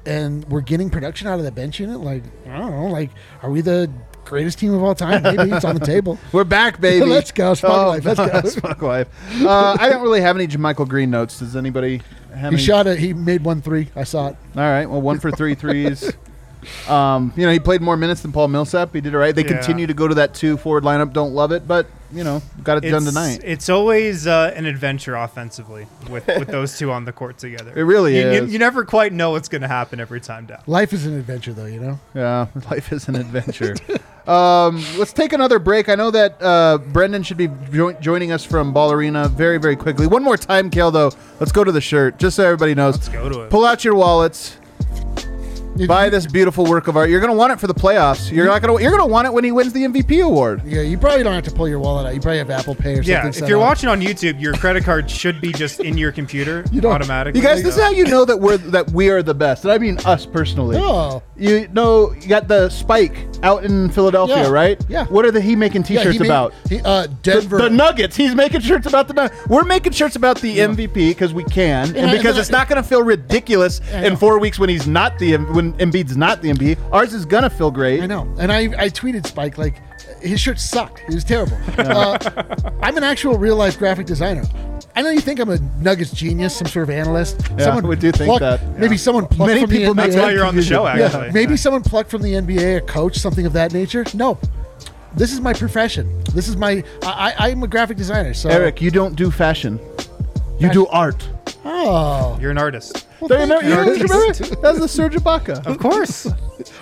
Speaker 3: and we're getting production out of the bench unit, like, I don't know, like, are we the greatest team of all time? Maybe it's on the table. (laughs)
Speaker 2: We're back, baby. (laughs)
Speaker 3: Let's go, Spunk Life, let's go. (laughs)
Speaker 2: Spunk Life. Uh, I don't really have any Michael Green notes. Does anybody have
Speaker 3: He
Speaker 2: any?
Speaker 3: shot it. He made one three. I saw it.
Speaker 2: All right. Well, one for three threes. Um, you know, he played more minutes than Paul Millsap. He did it right. They
Speaker 1: Yeah.
Speaker 2: continue to go to that two forward lineup. Don't love it, but you know, got it done tonight.
Speaker 1: it's always uh, an adventure offensively with, with (laughs) those two on the court together.
Speaker 2: It really
Speaker 1: you, you-
Speaker 2: is.
Speaker 1: You, never quite know what's going to happen every time down.
Speaker 3: Life is an adventure, though, you know?
Speaker 2: Yeah, (laughs) life is an adventure. (laughs) um, let's take another break. I know that uh, Brendan should be jo- joining us from Ball Arena very, very quickly. One more time, Kale, though. Let's go to the shirt, just so everybody knows.
Speaker 1: Let's go to it.
Speaker 2: Pull out your wallets. Buy this beautiful work of art. You're gonna want it for the playoffs. You're not gonna. You're gonna want it when he wins the MVP award.
Speaker 3: Yeah, you probably don't have to pull your wallet out. You probably have Apple Pay or something.
Speaker 1: Yeah, if you're
Speaker 3: up.
Speaker 1: watching on YouTube, your credit card should be just in your computer (laughs)
Speaker 3: You don't-
Speaker 1: automatically.
Speaker 2: You guys, this is how you know that we're that we are the best. And I mean us personally.
Speaker 3: Oh.
Speaker 2: You know, you got the Spike out in Philadelphia,
Speaker 3: Yeah,
Speaker 2: right?
Speaker 3: yeah.
Speaker 2: What are the he making T-shirts
Speaker 3: he made-
Speaker 2: about?
Speaker 3: He, uh,
Speaker 2: The,
Speaker 3: Denver.
Speaker 2: the Nuggets. He's making shirts about the Nuggets. We're making shirts about the MVP because we can, (laughs) and
Speaker 3: I-
Speaker 2: because
Speaker 3: and I-
Speaker 2: it's not going to feel ridiculous in four weeks when he's not the when Embiid's not the MVP. Ours is gonna feel great.
Speaker 3: I know, and I I tweeted Spike like his shirt sucked. It was terrible. uh, I'm an actual real life graphic designer. I know you think I'm a Nuggets genius, some sort of analyst.
Speaker 2: Yeah, would do think
Speaker 3: plucked-
Speaker 2: that.
Speaker 3: Maybe someone plucked
Speaker 2: Many
Speaker 3: from
Speaker 2: people
Speaker 3: the
Speaker 2: make
Speaker 3: NBA.
Speaker 1: That's why you're on the show,
Speaker 3: Yeah,
Speaker 1: actually.
Speaker 3: maybe
Speaker 1: Yeah.
Speaker 3: someone plucked from the NBA, a coach, something of that nature. No, this is my profession. This is my. I, I, I'm a graphic designer. So
Speaker 2: Eric, you don't do fashion. You do art.
Speaker 3: Oh,
Speaker 1: You're an artist.
Speaker 3: well,
Speaker 2: Don't you
Speaker 3: thank
Speaker 2: remember, you
Speaker 3: you.
Speaker 2: remember? That's the Serge Ibaka.
Speaker 1: Of course. (laughs)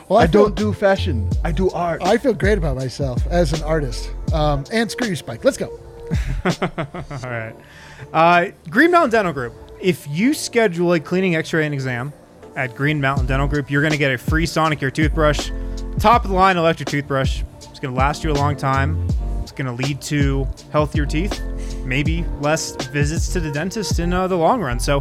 Speaker 3: Well,
Speaker 2: I
Speaker 3: feel-
Speaker 2: don't do fashion. I do art.
Speaker 3: I feel great about myself as an artist. Um, and screw you, Spike. Let's go. (laughs)
Speaker 1: All right. Uh, Green Mountain Dental Group. If you schedule a cleaning, X-ray, and exam at Green Mountain Dental Group, you're going to get a free Sonicare toothbrush, top of the line electric toothbrush. It's going to last you a long time. It's going to lead to healthier teeth, maybe less visits to the dentist in uh, the long run. So.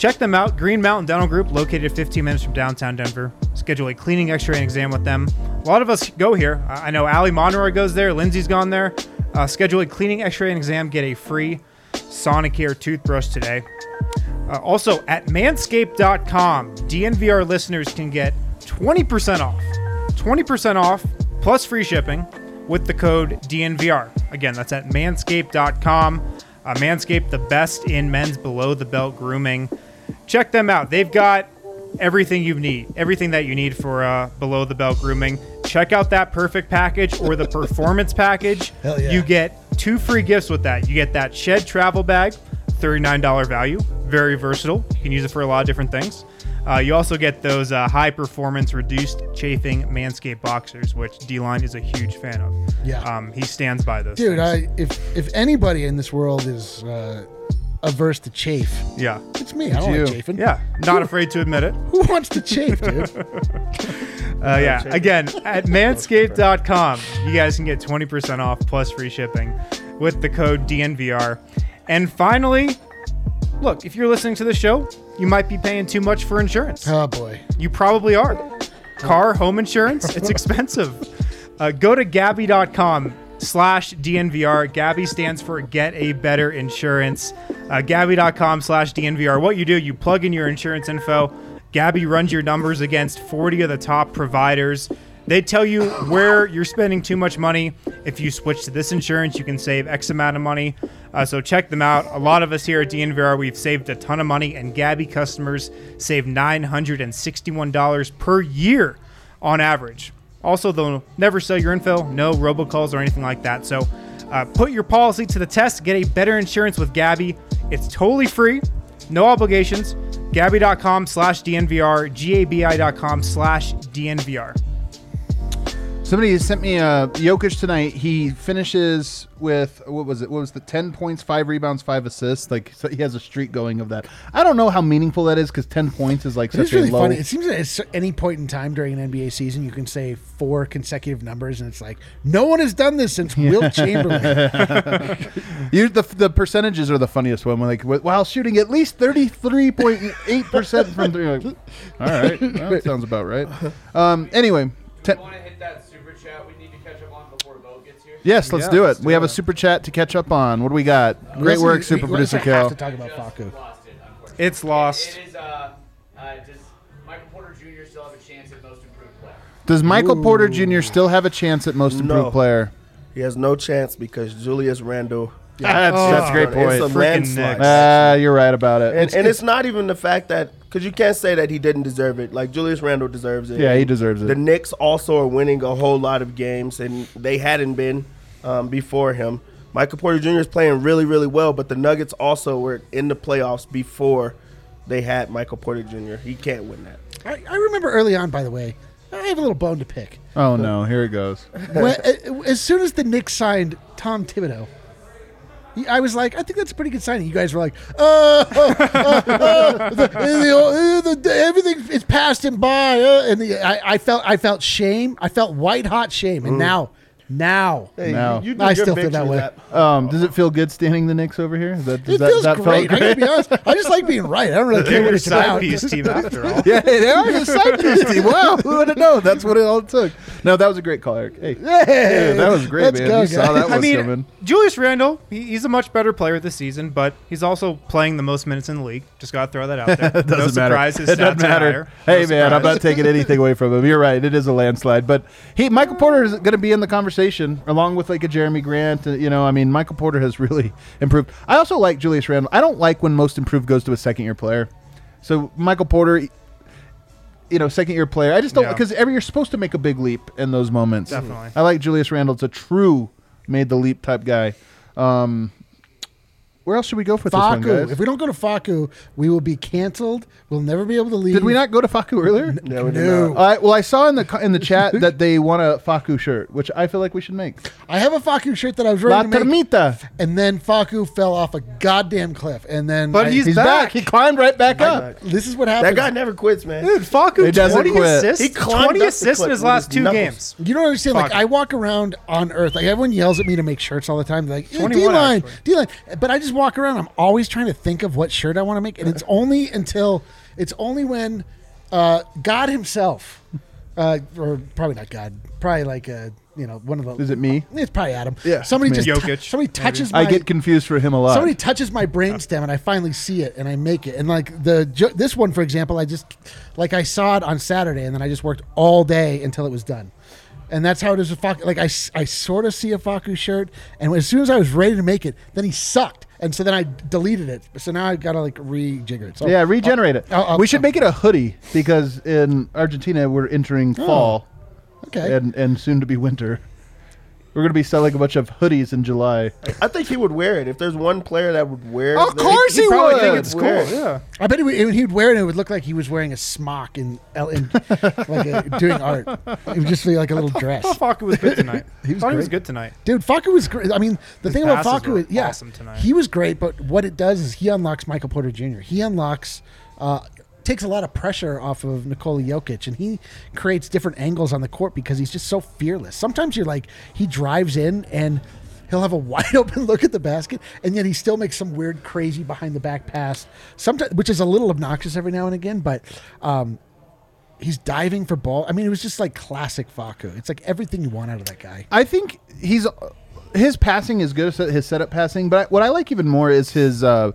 Speaker 1: Check them out. Green Mountain Dental Group, located 15 minutes from downtown Denver. Schedule a cleaning, X-ray, and exam with them. A lot of us go here. I know Ali Monroy goes there. Lindsay's gone there. Uh, schedule a cleaning, X-ray, and exam. Get a free Sonicare toothbrush today. Uh, also at Manscaped.com, DNVR listeners can get 20% off. 20% off plus free shipping with the code DNVR. Again, that's at Manscaped.com. Uh, Manscaped, the best in men's below the belt grooming. Check them out. They've got everything you need, everything that you need for uh, below the belt grooming. Check out that perfect package or the performance package. (laughs)
Speaker 3: Hell yeah.
Speaker 1: You get two free gifts with that. You get that shed travel bag, $39 value, very versatile. You can use it for a lot of different things. Uh, you also get those uh, high performance reduced chafing Manscaped boxers, which D Line is a huge fan of.
Speaker 3: Yeah.
Speaker 1: Um, he stands by those.
Speaker 3: Dude. I if if anybody in this world is uh, averse to chafe,
Speaker 1: yeah.
Speaker 3: it's me. I don't
Speaker 2: you.
Speaker 3: like chafing.
Speaker 1: Yeah. Not afraid to admit it.
Speaker 3: Who wants to chafe, dude? (laughs)
Speaker 1: Uh, yeah. Again, at (laughs) manscaped.com, you guys can get 20% off plus free shipping with the code DNVR. And finally, look, if you're listening to the show, you might be paying too much for insurance.
Speaker 3: oh boy.
Speaker 1: You probably are. Car, home insurance, it's (laughs) expensive. Uh, go to Gabi.com slash DNVR. Gabi stands for Get a Better Insurance. Uh, Gabi.com slash DNVR. What you do, you plug in your insurance info. Gabi runs your numbers against 40 of the top providers. They tell you where you're spending too much money. If you switch to this insurance, you can save X amount of money. Uh, so check them out. A lot of us here at DNVR, we've saved a ton of money, and Gabi customers save $961 per year on average. Also, they'll never sell your info, no robocalls or anything like that. So uh, put your policy to the test. Get a better insurance with Gabi. It's totally free, no obligations. Gabi.com slash DNVR, G-A-B-I.com slash DNVR.
Speaker 2: Somebody sent me a Jokic tonight. He finishes with what was it? What was the ten points, five rebounds, five assists? Like so he has a streak going of that. I don't know how meaningful that is because ten points is like
Speaker 3: It's
Speaker 2: such
Speaker 3: really
Speaker 2: a low.
Speaker 3: funny. It seems that at any point in time during an NBA season, you can say four consecutive numbers, and it's like no one has done this since Wilt (laughs) Chamberlain. (laughs)
Speaker 2: You, the the percentages are the funniest one. Like while shooting at least thirty three point eight percent from three. Like, all right, well, that sounds about right. (laughs) Um. Anyway, ten, yes, let's
Speaker 1: Yeah,
Speaker 2: do it.
Speaker 1: let's
Speaker 2: we
Speaker 1: do
Speaker 2: have a
Speaker 1: it.
Speaker 2: super chat to catch up on. What do we got? Great
Speaker 3: Listen,
Speaker 2: work,
Speaker 3: we-
Speaker 2: super
Speaker 3: we
Speaker 2: producer
Speaker 3: have
Speaker 2: Cal.
Speaker 3: to talk about Facu.
Speaker 5: Lost it, unfortunately.
Speaker 1: It's lost.
Speaker 5: It is, uh, uh, does Michael Porter Jr. still have a chance at most improved player?
Speaker 2: Does Michael Porter Jr. still have a chance at most improved
Speaker 4: No.
Speaker 2: player?
Speaker 4: He has no chance because Julius Randle.
Speaker 2: That's, that's a great
Speaker 4: It's
Speaker 2: point.
Speaker 4: a
Speaker 1: Freaking
Speaker 4: landslide.
Speaker 1: Knicks.
Speaker 2: Ah, you're right about it.
Speaker 4: And, and it's not even the fact that because you can't say that he didn't deserve it. Like Julius Randle deserves it.
Speaker 2: yeah, he deserves it.
Speaker 4: The
Speaker 2: it.
Speaker 4: Knicks also are winning a whole lot of games, and they hadn't been um, before him. Michael Porter Jr. is playing really, really well, but the Nuggets also were in the playoffs before they had Michael Porter Jr. He can't win that.
Speaker 3: I, I remember early on, by the way, I have a little bone to pick.
Speaker 2: Oh no, here it goes.
Speaker 3: when, (laughs) as soon as the Knicks signed Tom Thibodeau, he- I was like, I think that's a pretty good signing. You guys were like, uh, uh, uh, the, the, the, everything is passed him by, uh, and the, I, I felt I felt shame. I felt white hot shame, and now, now,
Speaker 4: Hey,
Speaker 2: No.
Speaker 4: you, you did
Speaker 3: I
Speaker 4: your
Speaker 3: still feel
Speaker 4: big
Speaker 3: that way.
Speaker 4: that.
Speaker 2: Um, does it feel good standing the Knicks over here? Is that, does
Speaker 3: it
Speaker 2: that,
Speaker 3: feels
Speaker 2: that felt
Speaker 3: great. I gotta be honest. I just like being right. I don't really care
Speaker 1: They're
Speaker 3: what
Speaker 1: a
Speaker 3: it's
Speaker 1: side
Speaker 3: about.
Speaker 1: piece (laughs) team after all.
Speaker 2: Yeah, they are the side piece team. Wow, who would have known? That's what it all took. No, that was a great call, Eric. Hey,
Speaker 3: Hey,
Speaker 2: that was great,
Speaker 3: let's
Speaker 2: man.
Speaker 3: go,
Speaker 2: you saw
Speaker 3: guys.
Speaker 2: that
Speaker 1: I mean,
Speaker 2: coming.
Speaker 1: Julius Randle, he, he's a much better player this season, but he's also playing the most minutes in the league. Just got to throw that out there.
Speaker 2: It (laughs) doesn't
Speaker 1: no
Speaker 2: matter.
Speaker 1: surprise, his
Speaker 2: it doesn't
Speaker 1: are
Speaker 2: matter.
Speaker 1: higher.
Speaker 2: Hey,
Speaker 1: No
Speaker 2: man, I'm
Speaker 1: surprise.
Speaker 2: not taking anything away from him. You're right. It is a landslide, but he, Michael Porter is going to be in the conversation along with like a Jerami Grant. uh, You know, I mean, Michael Porter has really (laughs) improved. I also like Julius Randle. I don't like when most improved goes to a second year player. So Michael Porter. You know, second year player. I just don't
Speaker 1: Yeah.
Speaker 2: because every you're supposed to make a big leap in those moments.
Speaker 1: Definitely.
Speaker 2: I like Julius Randle. It's a true made the leap type guy. Um, where else should we go for this one,
Speaker 3: Facu.
Speaker 2: guys?
Speaker 3: If we don't go to Facu, we will be canceled. We'll never be able to leave.
Speaker 2: Did we not go to Facu earlier?
Speaker 4: No, we did
Speaker 3: No.
Speaker 4: not.
Speaker 2: All right, well, I saw in the in the chat (laughs) that they want a Facu shirt, which I feel like we should make.
Speaker 3: I have a Facu shirt that I was
Speaker 2: La
Speaker 3: ready to make,
Speaker 2: Termita.
Speaker 3: and then Facu fell off a goddamn cliff, and then
Speaker 1: But
Speaker 3: I-
Speaker 1: he's
Speaker 2: He's
Speaker 1: back.
Speaker 2: back. He climbed right back up.
Speaker 3: This is what happened.
Speaker 4: That guy never quits, man.
Speaker 1: Dude, Facu
Speaker 2: He doesn't
Speaker 1: 20
Speaker 2: quit.
Speaker 1: assists.
Speaker 4: He climbed
Speaker 1: 20 assists in his last two
Speaker 4: knuckles.
Speaker 1: games.
Speaker 3: You don't understand. Like I walk around on Earth. Like everyone yells at me to make shirts all the time. They're like D
Speaker 1: 21
Speaker 3: line. D line. But I just walk around. I'm always trying to think of what shirt I want to make, and it's only until it's only when uh, God Himself, uh, or probably not God, probably like uh, you know one of the.
Speaker 2: Is it me?
Speaker 3: It's probably Adam.
Speaker 2: Yeah,
Speaker 3: Somebody
Speaker 2: it's
Speaker 3: just
Speaker 1: me.
Speaker 3: tou-
Speaker 1: Jokic,
Speaker 3: somebody touches my.
Speaker 2: I get confused for him a lot.
Speaker 3: Somebody touches my brainstem and I finally see it and I make it. And like the this one, for example, I just like I saw it on Saturday and then I just worked all day until it was done. And that's how it is with Facu. Like I, I sort of see a Facu shirt, and as soon as I was ready to make it, then he sucked, and so then I deleted it. So now I gotta like rejigger it. So
Speaker 2: yeah, regenerate it.
Speaker 3: I'll- I'll-
Speaker 2: we should make it a hoodie because in Argentina we're entering oh, fall
Speaker 3: okay.
Speaker 2: and and soon to be winter. We're gonna be selling a bunch of hoodies in July.
Speaker 4: I think he would wear it. If there's one player that would wear it,
Speaker 2: Of
Speaker 4: then
Speaker 2: course
Speaker 4: he'd
Speaker 2: he
Speaker 1: Probably
Speaker 2: would.
Speaker 1: think it's cool.
Speaker 4: Wear it.
Speaker 1: Yeah.
Speaker 3: I bet he would, he'd wear it, it would look like he was wearing a smock in, in (laughs) like a, doing art. It would just be like a little dress.
Speaker 1: I thought Facu was good tonight. (laughs)
Speaker 3: He was
Speaker 1: thought he was
Speaker 3: great.
Speaker 1: good tonight.
Speaker 3: Dude, Facu was great. I mean, the
Speaker 1: His
Speaker 3: thing about
Speaker 1: passes
Speaker 3: Facu
Speaker 1: were
Speaker 3: is, yeah,
Speaker 1: awesome tonight.
Speaker 3: he was great. But what it does is he unlocks Michael Porter Jr. He unlocks, uh, takes a lot of pressure off of Nikola Jokic, and he creates different angles on the court because he's just so fearless. Sometimes you're like, he drives in and he'll have a (laughs) wide open look at the basket, and yet he still makes some weird, crazy behind the back pass. Sometimes, which is a little obnoxious every now and again, but. Um, He's diving for ball. I mean, it was just like classic Facu. It's like everything you want out of that guy.
Speaker 2: I think he's his passing is good, his setup passing. But what I like even more is his, uh,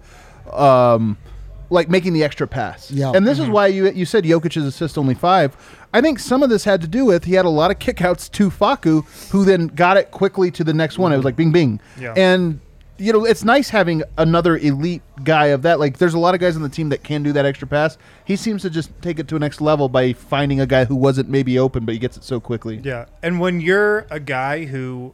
Speaker 2: um, like making the extra pass.
Speaker 3: Yeah.
Speaker 2: And this is mm-hmm. why you you said Jokic's assist only five. I think some of this had to do with he had a lot of kickouts to Facu, who then got it quickly to the next one. It was like bing bing.
Speaker 1: Yeah.
Speaker 2: And you know, it's nice having another elite guy of that. Like, there's a lot of guys on the team that can do that extra pass. He seems to just take it to a next level by finding a guy who wasn't maybe open, but he gets it so quickly.
Speaker 1: Yeah. And when you're a guy who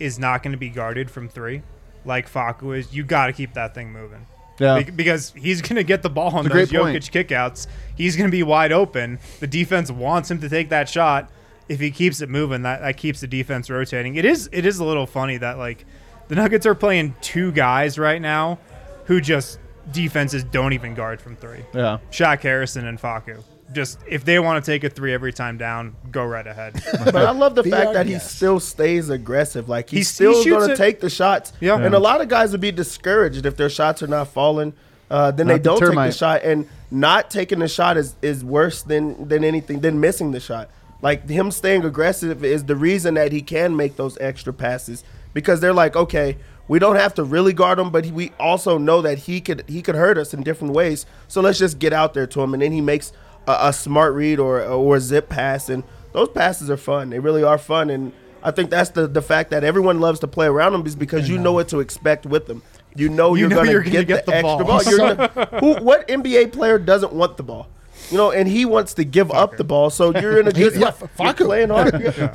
Speaker 1: is not going to be guarded from three, like Facu is, you got to keep that thing moving.
Speaker 2: Yeah.
Speaker 1: Be- because he's going to get the ball on
Speaker 2: It's a
Speaker 1: those
Speaker 2: great point.
Speaker 1: Jokic kickouts. He's going to be wide open. The defense wants him to take that shot. If he keeps it moving, that, that keeps the defense rotating. It is it is a little funny that like the Nuggets are playing two guys right now who just defenses don't even guard from three.
Speaker 2: Yeah.
Speaker 1: Shaq Harrison and Facu. Just if they want to take a three every time down, go right ahead. (laughs)
Speaker 4: But I love the
Speaker 3: Be
Speaker 4: fact
Speaker 3: our
Speaker 4: that he still stays aggressive. Like
Speaker 1: He-
Speaker 4: he's
Speaker 1: he
Speaker 4: still
Speaker 1: shoots
Speaker 4: going to take the shots.
Speaker 1: Yeah.
Speaker 4: And a lot of guys would be discouraged if their shots are not falling. Uh, then
Speaker 2: Not
Speaker 4: they don't take the shot, and not taking the shot is, is worse than than anything than missing the shot. Like him staying aggressive is the reason that he can make those extra passes because they're like, okay, we don't have to really guard him, but he, we also know that he could he could hurt us in different ways. So let's just get out there to him, and then he makes a, a smart read or or a zip pass, and those passes are fun. They really are fun, and I think that's the the fact that everyone loves to play around them is because you know what to expect with them. You know
Speaker 1: You
Speaker 4: you're
Speaker 1: know
Speaker 4: going
Speaker 1: you're
Speaker 4: to
Speaker 1: gonna
Speaker 4: get,
Speaker 1: get
Speaker 4: the,
Speaker 1: the
Speaker 4: extra
Speaker 1: ball.
Speaker 4: gonna, (laughs) who, what NBA player doesn't want the ball? You know, and he wants to give up the ball. So you're in a (laughs) good (laughs)
Speaker 3: Yeah,
Speaker 4: spot. You're playing hard.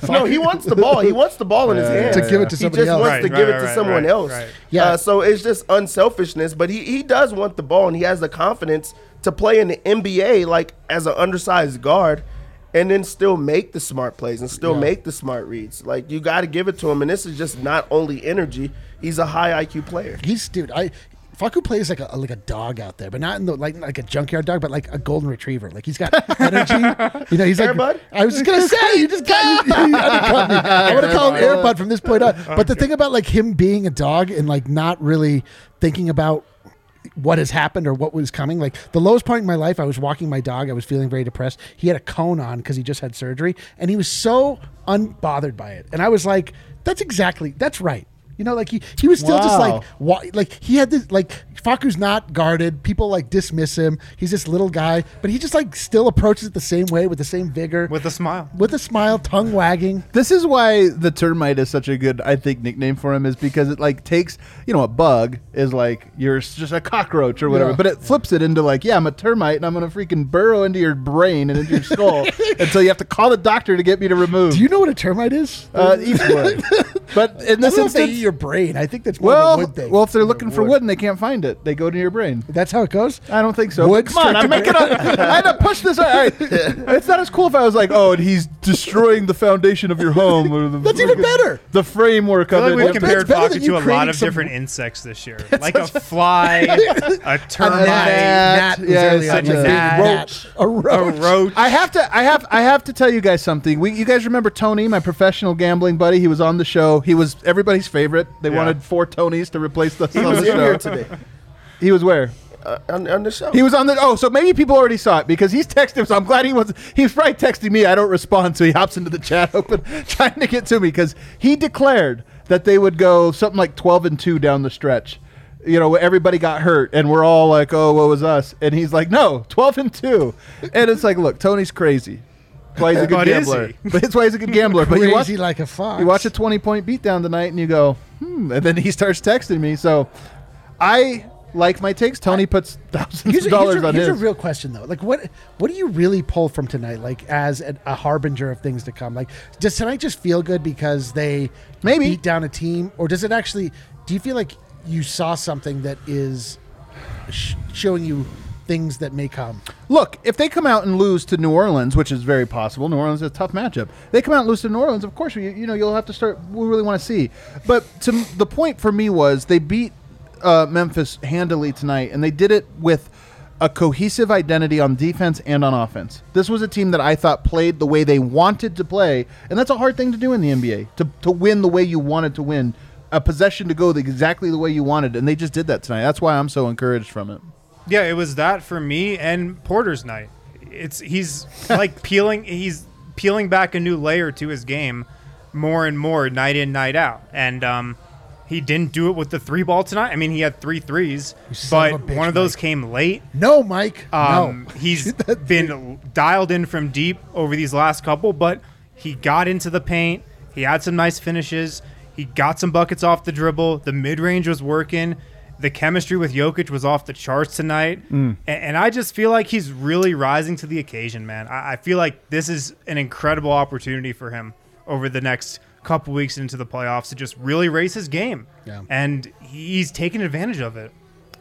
Speaker 4: No, he wants the ball. He wants the ball in his
Speaker 2: Yeah,
Speaker 4: hand
Speaker 2: To
Speaker 3: give it to somebody else.
Speaker 4: he just
Speaker 3: else.
Speaker 4: wants
Speaker 1: Right,
Speaker 4: to
Speaker 1: right,
Speaker 4: give it to
Speaker 1: right,
Speaker 4: someone
Speaker 1: right,
Speaker 4: else.
Speaker 1: right.
Speaker 3: Yeah.
Speaker 4: Uh, so it's just unselfishness, but he, he does want the ball and he has the confidence to play in the NBA like as an undersized guard and then still make the smart plays and still
Speaker 3: Yeah.
Speaker 4: make the smart reads. Like you got to give it to him and this is just not only energy, he's a high IQ player.
Speaker 3: He's dude. I Facu plays like a like a dog out there, but not in the like like a junkyard dog, but like a golden retriever. Like he's got (laughs) energy. you know, he's like.
Speaker 4: Airbud?
Speaker 3: I was just gonna say you just got. (laughs) You, you undercut me. I'm gonna (laughs) call him Airbud from this point on. But the thing about like him being a dog and like not really thinking about what has happened or what was coming. Like the lowest point in my life, I was walking my dog. I was feeling very depressed. He had a cone on because he just had surgery, and he was so unbothered by it. And I was like, "That's exactly that's right." You know, like he he was still just like wa- like he had this like Facu's not guarded. People like dismiss him. He's this little guy, but he just like still approaches it the same way with the same vigor, with,
Speaker 1: with a smile.
Speaker 3: With a smile, tongue wagging.
Speaker 2: This is why the termite is such a good, I think, nickname for him is because it like takes, you know, a bug is like you're just a cockroach or whatever,
Speaker 3: Yeah.
Speaker 2: but it flips it into like, yeah, I'm a termite and I'm gonna freaking burrow into your brain and into your skull (laughs) until you have to call the doctor to get me to remove.
Speaker 3: Do you know what a termite is?
Speaker 2: uh, Eastwood. (laughs) But in this
Speaker 3: don't know if they eat
Speaker 2: instance,
Speaker 3: your brain. I think that's more
Speaker 2: well,
Speaker 3: of a wood thing.
Speaker 2: well, if they're looking for wood and they can't find it, they go to your brain.
Speaker 3: that's how it goes.
Speaker 2: I don't think so.
Speaker 3: Wood
Speaker 2: Come on, I'm
Speaker 3: strict-
Speaker 2: making a. I had to push this. All right. (laughs) It's not as cool if I was like, oh, and he's destroying the foundation of your home. Or the, (laughs)
Speaker 3: That's even better.
Speaker 2: The framework
Speaker 1: I
Speaker 2: of
Speaker 1: feel
Speaker 2: it.
Speaker 1: we've compared
Speaker 3: better
Speaker 1: Facu
Speaker 3: than you
Speaker 1: to a lot
Speaker 3: creating
Speaker 1: of
Speaker 3: some-
Speaker 1: different insects this year, (laughs) like a fly, a termite,
Speaker 2: gnat.
Speaker 3: Gnat was
Speaker 2: yeah,
Speaker 3: early
Speaker 2: such a
Speaker 3: like,
Speaker 1: gnat.
Speaker 3: roach. A
Speaker 1: a
Speaker 3: roach.
Speaker 1: roach.
Speaker 2: I have to. I have. I have to tell you guys something. We, you guys remember Tony, my professional gambling buddy? He was on the show. He was everybody's favorite. They
Speaker 1: Yeah.
Speaker 2: wanted four Tonys to replace the,
Speaker 4: He
Speaker 2: on
Speaker 4: was
Speaker 2: the
Speaker 4: in
Speaker 2: show.
Speaker 4: here today
Speaker 2: He was where?
Speaker 4: uh, on, on the show.
Speaker 2: He was on the. Oh, so maybe people already saw it because he's texting. So I'm glad he was. He was probably texting me. I don't respond, so he hops into the chat (laughs) open, trying to get to me because he declared that they would go something like 12 and two down the stretch. You know, everybody got hurt, and we're all like, "Oh, what was us?" And he's like, "No, 12 and two. And it's like, look, Tony's crazy. That's why he's a good (laughs)
Speaker 1: But is
Speaker 2: gambler.
Speaker 1: he?
Speaker 2: But that's why he's a good gambler. But you watch,
Speaker 3: Crazy like a fox.
Speaker 2: you watch a 20 point beatdown tonight and you go, hmm. And then he starts texting me. So I like my takes. Tony puts thousands
Speaker 3: Here's, a,
Speaker 2: of dollars
Speaker 3: here's, a,
Speaker 2: on
Speaker 3: here's
Speaker 2: his.
Speaker 3: a real question though. Like, what what do you really pull from tonight? Like, as a, a harbinger of things to come. Like, does tonight just feel good because they
Speaker 2: Maybe.
Speaker 3: beat down a team, or does it actually? Do you feel like you saw something that is sh- showing you things that may come?
Speaker 2: Look, if they come out and lose to New Orleans, which is very possible, New Orleans is a tough matchup. They come out and lose to New Orleans, of course, you, you know you'll have to start. We really want to see, but to the point for me was they beat uh, Memphis handily tonight, and they did it with a cohesive identity on defense and on offense. This was a team that I thought played the way they wanted to play, and that's a hard thing to do in the NBA to to win the way you wanted to win. A possession to go the, exactly the way you wanted, and they just did that tonight. That's why I'm so encouraged from it.
Speaker 1: Yeah, it was that for me and Porter's night. It's he's (laughs) like peeling he's peeling back a new layer to his game more and more night in night out. And um he didn't do it with the three ball tonight. I mean, he had three threes, but
Speaker 3: of bitch,
Speaker 1: one of those
Speaker 3: Mike.
Speaker 1: came late.
Speaker 3: No, Mike.
Speaker 1: Um,
Speaker 3: no. (laughs)
Speaker 1: he's been dialed in from deep over these last couple, but he got into the paint. He had some nice finishes. He got some buckets off the dribble. The mid range was working. The chemistry with Jokic was off the charts tonight.
Speaker 2: Mm.
Speaker 1: A- And, I just feel like he's really rising to the occasion, man. I, I feel like this is an incredible opportunity for him over the next couple weeks into the playoffs to just really raise his game.
Speaker 3: Yeah.
Speaker 1: And he's taking advantage of it.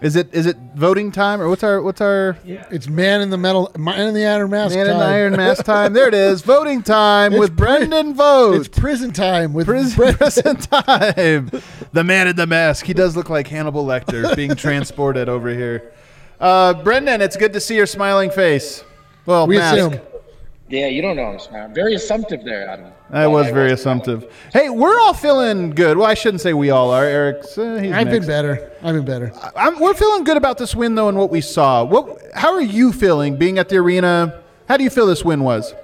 Speaker 2: Is it is it voting time or what's our what's our
Speaker 3: It's man in the metal, man in the iron mask.
Speaker 2: man in the iron mask (laughs) time? There it is. Voting time
Speaker 3: It's
Speaker 2: with
Speaker 3: pri-
Speaker 2: Brendan Vogt.
Speaker 3: It's prison time with
Speaker 2: Prison, (laughs) prison time. (laughs) The man in the mask. He does look like Hannibal Lecter being transported over here. Uh, Brendan, it's good to see your smiling face. Well,
Speaker 3: We
Speaker 2: mask.
Speaker 3: assume.
Speaker 6: Yeah, you don't know I'm. Very assumptive there, Adam.
Speaker 2: I was
Speaker 6: I
Speaker 2: very assumptive. Hey, we're all feeling good. Well, I shouldn't say we all are. Eric's. Uh, he's
Speaker 3: I've been better. I've been better.
Speaker 2: I'm, we're feeling good about this win, though, and what we saw. What? How are you feeling being at the arena? How do you feel this win was?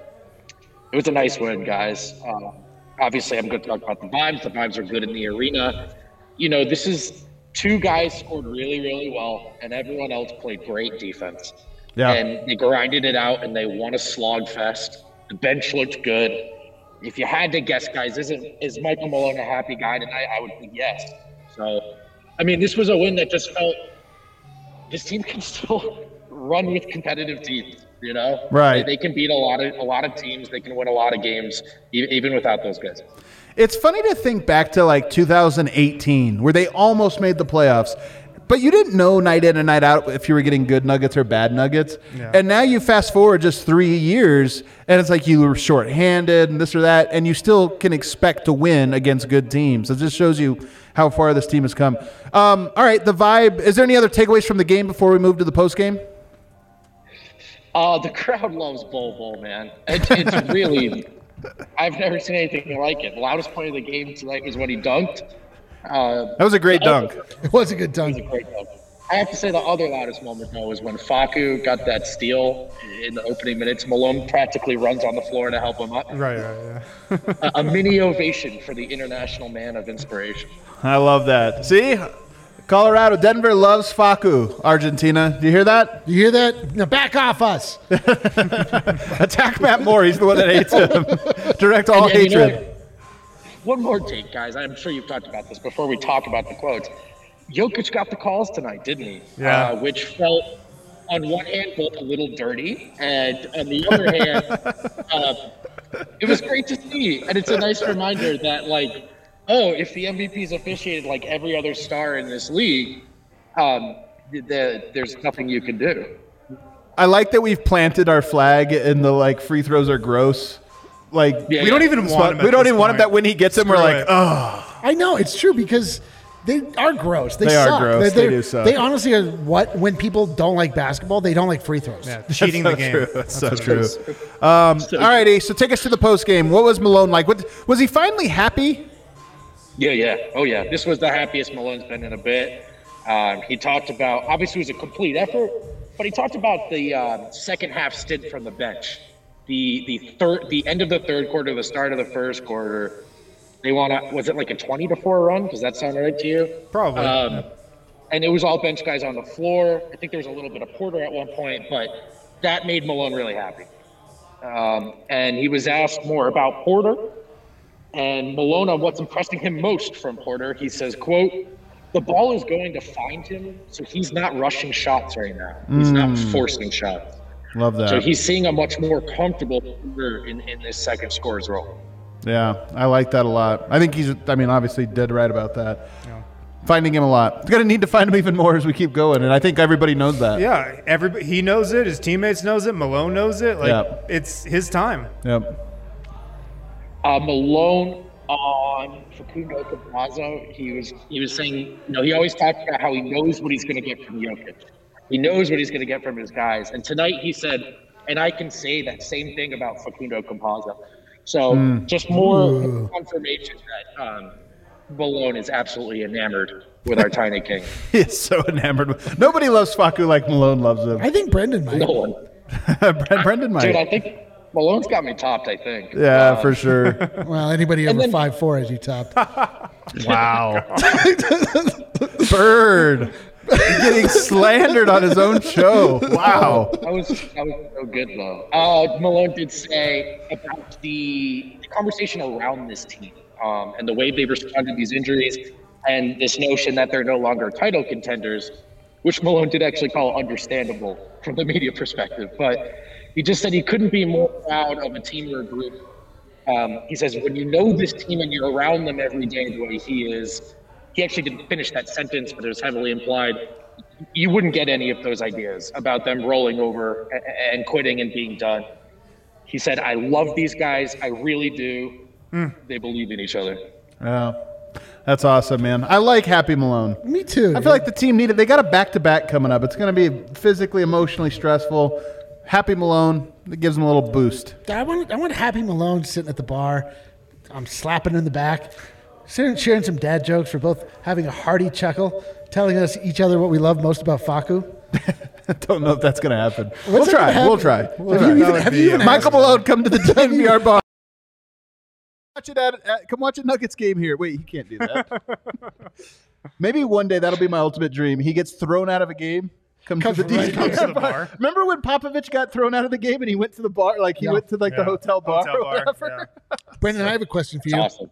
Speaker 6: It was a nice win, guys. Um, obviously, I'm going to talk about the vibes. The vibes are good in the arena. You know, this is two guys scored really, really well, and everyone else played great defense.
Speaker 2: Yeah.
Speaker 6: And they grinded it out, and they won a slog fest. The bench looked good. If you had to guess, guys, is it, is Michael Malone a happy guy tonight? I would think yes. So, I mean, this was a win that just felt this team can still (laughs) run with competitive teams. You know,
Speaker 2: Right.
Speaker 6: They, they can beat a lot of a lot of teams. They can win a lot of games, even without those guys.
Speaker 2: It's funny to think back to like 2018, where they almost made the playoffs, but you didn't know night in and night out if you were getting good nuggets or bad nuggets.
Speaker 1: Yeah.
Speaker 2: And now you fast forward just three years, and it's like you were shorthanded and this or that, and you still can expect to win against good teams. It just shows you how far this team has come. Um, all right, the vibe. Is there any other takeaways from the game before we move to the post game?
Speaker 6: Uh, the crowd loves Bol Bol, man. It's, it's really, (laughs) I've never seen anything like it. The loudest point of the game tonight was when he dunked. Uh,
Speaker 2: That was a great dunk.
Speaker 3: It was a good
Speaker 6: It was a
Speaker 3: dunk.
Speaker 6: great dunk. I have to say the other loudest moment though was when Facu got that steal in the opening minutes. Malone practically runs on the floor to help him up.
Speaker 1: Right, right, yeah.
Speaker 6: A, a mini ovation for the international man of inspiration.
Speaker 2: I love that. See, Colorado, Denver loves Facu. Argentina, do you hear that?
Speaker 3: You hear that? Now back off us. (laughs)
Speaker 2: Attack Matt Moore. He's the one that hates him. (laughs) Direct all
Speaker 6: And- and you know
Speaker 2: hatred.
Speaker 6: what? One more take, guys. I'm sure you've talked about this before we talk about the quotes. Jokic got the calls tonight, didn't he?
Speaker 1: Yeah.
Speaker 6: Uh, which felt, on one hand, both a little dirty, and on the other (laughs) hand, uh, it was great to see. And it's a nice reminder that, like, oh, if the MVP is officiated like every other star in this league, um, the, the, there's nothing you can do.
Speaker 2: I like that we've planted our flag and the like free throws are gross. Like
Speaker 6: Yeah,
Speaker 1: We don't even want
Speaker 2: spot-
Speaker 1: him.
Speaker 2: we don't
Speaker 1: this
Speaker 2: even want him
Speaker 1: point.
Speaker 2: that when he gets them, we're
Speaker 1: Screw
Speaker 2: like,
Speaker 1: it.
Speaker 2: oh,
Speaker 3: I know it's true because they are gross. They,
Speaker 2: They are
Speaker 3: suck.
Speaker 2: gross.
Speaker 3: They,
Speaker 2: They
Speaker 3: they're-
Speaker 2: do suck.
Speaker 3: They honestly are what when people don't like basketball, they don't like free throws.
Speaker 1: Yeah, cheating the
Speaker 2: so
Speaker 1: game.
Speaker 2: True. That's, so
Speaker 1: what it
Speaker 2: true.
Speaker 1: is.
Speaker 2: Um, all righty, so take us to the post game. What was Malone like? What, was he finally happy?
Speaker 6: Yeah, yeah. Oh, yeah. This was the happiest Malone's been in a bit. Um, he talked about, obviously, it was a complete effort, but he talked about the um, second half stint from the bench. The the third, the end of the third quarter, the start of the first quarter. They want to, was it like a 20 to 4 run? Does that sound right to you?
Speaker 1: Probably.
Speaker 6: Um, and it was all bench guys on the floor. I think there was a little bit of Porter at one point, but that made Malone really happy. Um, and he was asked more about Porter and Malone on what's impressing him most from Porter. He says, "quote The ball is going to find him, so he's not rushing shots right now. He's not forcing shots.
Speaker 2: Love that.
Speaker 6: So he's seeing a much more comfortable Porter in, in this second scorer's role."
Speaker 2: Yeah, I like that a lot. I think he's, I mean, obviously dead right about that. Finding him a lot. We're going to need to find him even more as we keep going, and I think everybody knows that.
Speaker 1: Yeah, everybody he knows it. His teammates knows it. Malone knows it. Like
Speaker 2: Yeah.
Speaker 1: it's his time.
Speaker 2: Yep.
Speaker 6: uh, Malone on Facundo Campazzo, he was he was saying, you know, he always talks about how he knows what he's going to get from Jokic. He knows what he's going to get from his guys. And tonight he said, and I can say that same thing about Facundo Campazzo. So just more confirmation that um, Malone is absolutely enamored with our tiny king. (laughs)
Speaker 2: He is so enamored. With, nobody loves Facu like Malone loves him.
Speaker 3: I think Brendan might.
Speaker 6: No one.
Speaker 2: Bren- (laughs) Brendan might.
Speaker 6: Dude, I think Malone's got me topped, I think.
Speaker 2: yeah,
Speaker 6: Um,
Speaker 2: for sure. (laughs)
Speaker 3: Well, anybody over
Speaker 6: then-
Speaker 3: five four as you topped.
Speaker 2: Wow. Bird. (laughs) Getting slandered on his own show. Wow.
Speaker 6: That was that was so good though. Uh, Malone did say about the, the conversation around this team um, and the way they responded to these injuries and this notion that they're no longer title contenders, which Malone did actually call understandable from the media perspective. But he just said he couldn't be more proud of a team or a group. Um, he says when you know this team and you're around them every day the way he is, he actually didn't finish that sentence, but it was heavily implied. You wouldn't get any of those ideas about them rolling over a- a- and quitting and being done. He said, I love these guys. I really do. Hmm. They believe in each other.
Speaker 2: Yeah. That's awesome, man. I like Happy Malone.
Speaker 3: Me too.
Speaker 2: I feel like the team needed. They got a back to back coming up. It's going to be physically, emotionally stressful. Happy Malone. It gives them a little boost.
Speaker 3: I want I want Happy Malone sitting at the bar. I'm slapping him in the back, sharing, sharing some dad jokes. We're both having a hearty chuckle, telling us each other what we love most about Facu. (laughs)
Speaker 2: Don't know if that's going to happen. We'll try.
Speaker 3: gonna
Speaker 2: We'll try. We'll
Speaker 3: Have (laughs) you even- have you even
Speaker 2: Michael
Speaker 3: asked-
Speaker 2: Malone, come to the DNVR bar. Watch it at, at- come watch a Nuggets game here. Wait, he can't do that. (laughs) Maybe one day that'll be my ultimate dream. He gets thrown out of a game. Comes,
Speaker 3: Comes
Speaker 2: to the
Speaker 3: right
Speaker 2: DNVR
Speaker 1: to the
Speaker 2: bar.
Speaker 1: bar.
Speaker 2: Remember when Popovich got thrown out of the game and he went to the bar? Like he
Speaker 3: Yeah.
Speaker 2: went to like the hotel bar
Speaker 1: Hotel
Speaker 2: or
Speaker 1: bar,
Speaker 2: whatever.
Speaker 1: yeah.
Speaker 3: Brendan, I have a question for you.
Speaker 6: awesome.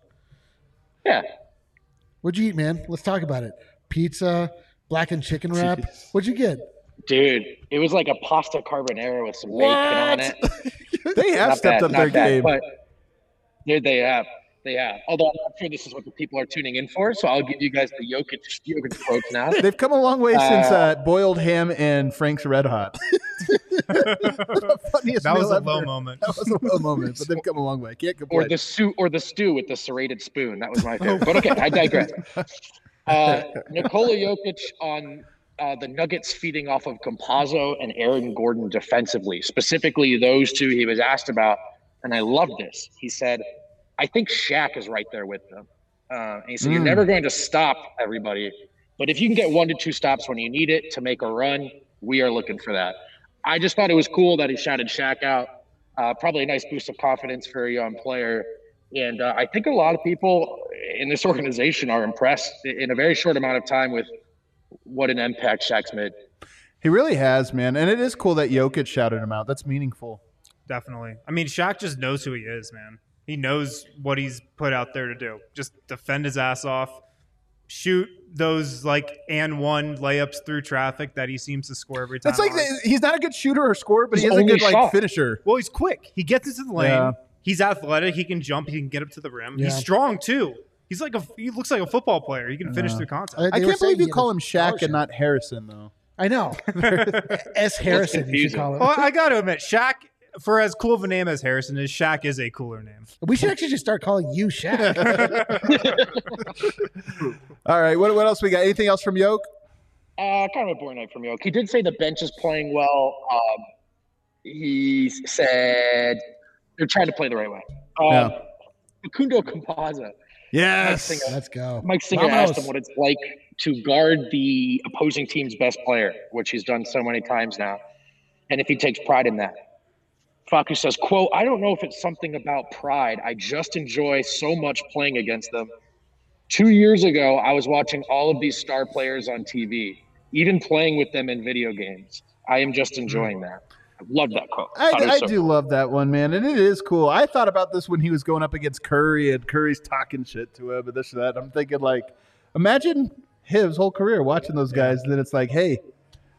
Speaker 6: Yeah.
Speaker 3: What'd you eat, man? Let's talk about it. Pizza, blackened chicken (laughs) wrap.
Speaker 2: Jeez.
Speaker 3: What'd you get?
Speaker 6: Dude, it was like a pasta carbonara with some bacon on it. (laughs)
Speaker 2: They have
Speaker 6: Not
Speaker 2: stepped
Speaker 6: bad,
Speaker 2: up their
Speaker 6: bad,
Speaker 2: game.
Speaker 6: But dude, they have. They have. Although I'm not sure this is what the people are tuning in for, so I'll give you guys the Jokic, Jokic quotes now. (laughs)
Speaker 2: They've come a long way since
Speaker 6: Uh,
Speaker 2: uh, boiled ham and Frank's Red Hot. (laughs) Funniest
Speaker 1: That was a
Speaker 2: ever.
Speaker 1: low moment.
Speaker 2: That was a low moment, but they've (laughs) come a long way. Can't complain.
Speaker 6: or the stew or the stew with the serrated spoon. That was my favorite. But okay, I digress. Uh, Nikola Jokic on uh, the Nuggets feeding off of Campazzo and Aaron Gordon defensively, specifically those two he was asked about, and I love this. He said, "I think Shaq is right there with them." Uh, and he said, "You're
Speaker 2: Mm.
Speaker 6: never going to stop everybody, but if you can get one to two stops when you need it to make a run, we are looking for that." I just thought it was cool that he shouted Shaq out. Uh, probably a nice boost of confidence for a young player. And uh, I think a lot of people in this organization are impressed in a very short amount of time with what an impact Shaq's made.
Speaker 2: He really has, man. And it is cool that Jokic shouted him out. That's meaningful.
Speaker 1: Definitely. I mean, Shaq just knows who he is, man. He knows what he's put out there to do. Just defend his ass off, shoot those like and one layups through traffic that he seems to score every time.
Speaker 2: That's like the, he's not a good shooter or scorer, but
Speaker 6: His
Speaker 2: he is a
Speaker 6: only
Speaker 2: good like finisher.
Speaker 1: well, he's quick. He gets into the lane.
Speaker 2: Yeah.
Speaker 1: He's athletic. He can jump. He can get up to the rim.
Speaker 3: Yeah.
Speaker 1: He's strong too. He's like a he looks like a football player. He can finish
Speaker 2: Uh,
Speaker 1: through contact.
Speaker 3: I-
Speaker 2: I can't believe you call him
Speaker 3: a
Speaker 2: Shaq and not Harrison though.
Speaker 3: I know. (laughs) S. Harrison, you should call him.
Speaker 1: well, I got to admit, Shaq, for as cool of a name as Harrison is, Shaq is a cooler name.
Speaker 3: We should actually just start calling you Shaq. (laughs)
Speaker 2: All right, what, what else we got? Anything else from Yoke?
Speaker 6: Uh, kind of a boring night from Yoke. He did say the bench is playing well. Um, he said they're trying to play the right way. Um,
Speaker 2: Yeah.
Speaker 6: Facundo Campazzo.
Speaker 2: Yes.
Speaker 6: Singer.
Speaker 3: Let's go.
Speaker 6: Mike Singer
Speaker 3: Vamos.
Speaker 6: asked him what it's like to guard the opposing team's best player, which he's done so many times now, and if he takes pride in that. Facu says, quote, I don't know if it's something about pride. I just enjoy so much playing against them. Two years ago, I was watching all of these star players on TV, even playing with them in video games. I am just enjoying that. I love that quote.
Speaker 2: I, I
Speaker 6: so
Speaker 2: do love that one, man, and it is cool. I thought about this when he was going up against Curry, and Curry's talking shit to him, and this and that. I'm thinking, like, imagine his whole career watching those guys, and then it's like, hey,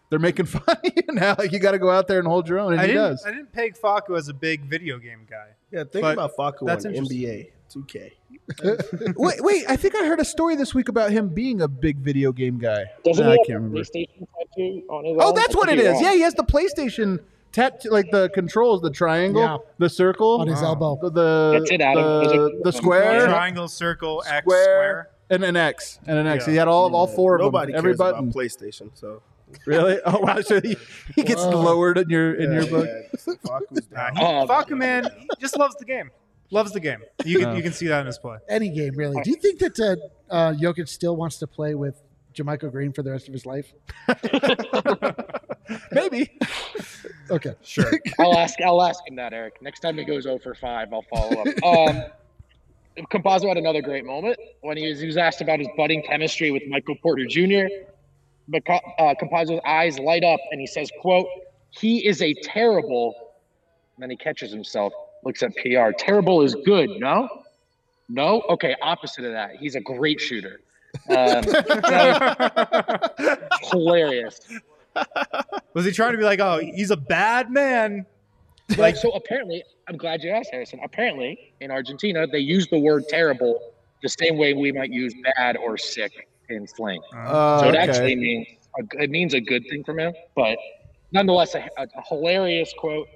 Speaker 2: they're making (laughs) fun of you now. Like, you got to go out there and hold your own, and
Speaker 1: I
Speaker 2: he
Speaker 1: didn't,
Speaker 2: does.
Speaker 1: I didn't peg Facu as a big video game guy.
Speaker 4: Yeah, think
Speaker 1: But
Speaker 4: about Facu
Speaker 1: that's
Speaker 4: on
Speaker 1: interesting.
Speaker 4: NBA 2K. (laughs)
Speaker 2: wait, wait, I think I heard a story this week about him being a big video game guy.
Speaker 6: Doesn't
Speaker 2: Nah,
Speaker 6: he
Speaker 2: I
Speaker 6: have
Speaker 2: can't
Speaker 6: a
Speaker 2: remember.
Speaker 6: PlayStation tattoo on his
Speaker 2: Oh,
Speaker 6: arm?
Speaker 2: that's what
Speaker 6: could
Speaker 2: it
Speaker 6: be
Speaker 2: is.
Speaker 6: wrong.
Speaker 2: Yeah, he has the PlayStation tat, like the controls, the triangle,
Speaker 3: Yeah.
Speaker 2: the circle,
Speaker 3: On his elbow.
Speaker 2: the the,
Speaker 6: it,
Speaker 2: the, the square,
Speaker 1: Triangle, circle, X,
Speaker 2: square,
Speaker 1: square.
Speaker 2: and an X, and an X.
Speaker 1: Yeah.
Speaker 2: He had all all four of
Speaker 4: Nobody
Speaker 2: them. Every
Speaker 4: cares
Speaker 2: button.
Speaker 4: about PlayStation, so
Speaker 2: Really? Oh wow! So he, he gets
Speaker 3: Whoa.
Speaker 2: lowered in your in
Speaker 4: yeah,
Speaker 2: your book.
Speaker 4: yeah, Facu's
Speaker 1: Nah,
Speaker 4: down. (laughs)
Speaker 1: he,
Speaker 6: Um,
Speaker 1: Faku, man, he just loves the game. Loves the game. You can,
Speaker 2: Oh.
Speaker 1: you can see that in his play.
Speaker 3: Any game, really. Do you think that uh, uh, Jokic still wants to play with JaMychal Green for the rest of his life? (laughs)
Speaker 2: Maybe.
Speaker 3: Okay.
Speaker 1: Sure. (laughs)
Speaker 6: I'll ask. I'll ask him that, Eric. Next time he goes 0 for five, I'll follow up. Um, Campazzo had another great moment when he was, he was asked about his budding chemistry with Michael Porter Jr. But uh, Campazzo's eyes light up, and he says, "quote He is a terrible." And then he catches himself, looks at PR. Terrible is good. No, no. Okay, opposite of that. He's a great shooter. Um, (laughs) hilarious.
Speaker 1: Was he trying to be like, oh, he's a bad man?
Speaker 6: Like so apparently, I'm glad you asked, Harrison. Apparently, in Argentina, they use the word terrible the same way we might use bad or sick in slang.
Speaker 2: Uh,
Speaker 6: So it
Speaker 2: okay.
Speaker 6: actually means a, it means a good thing from him, but nonetheless, a, a, a hilarious quote.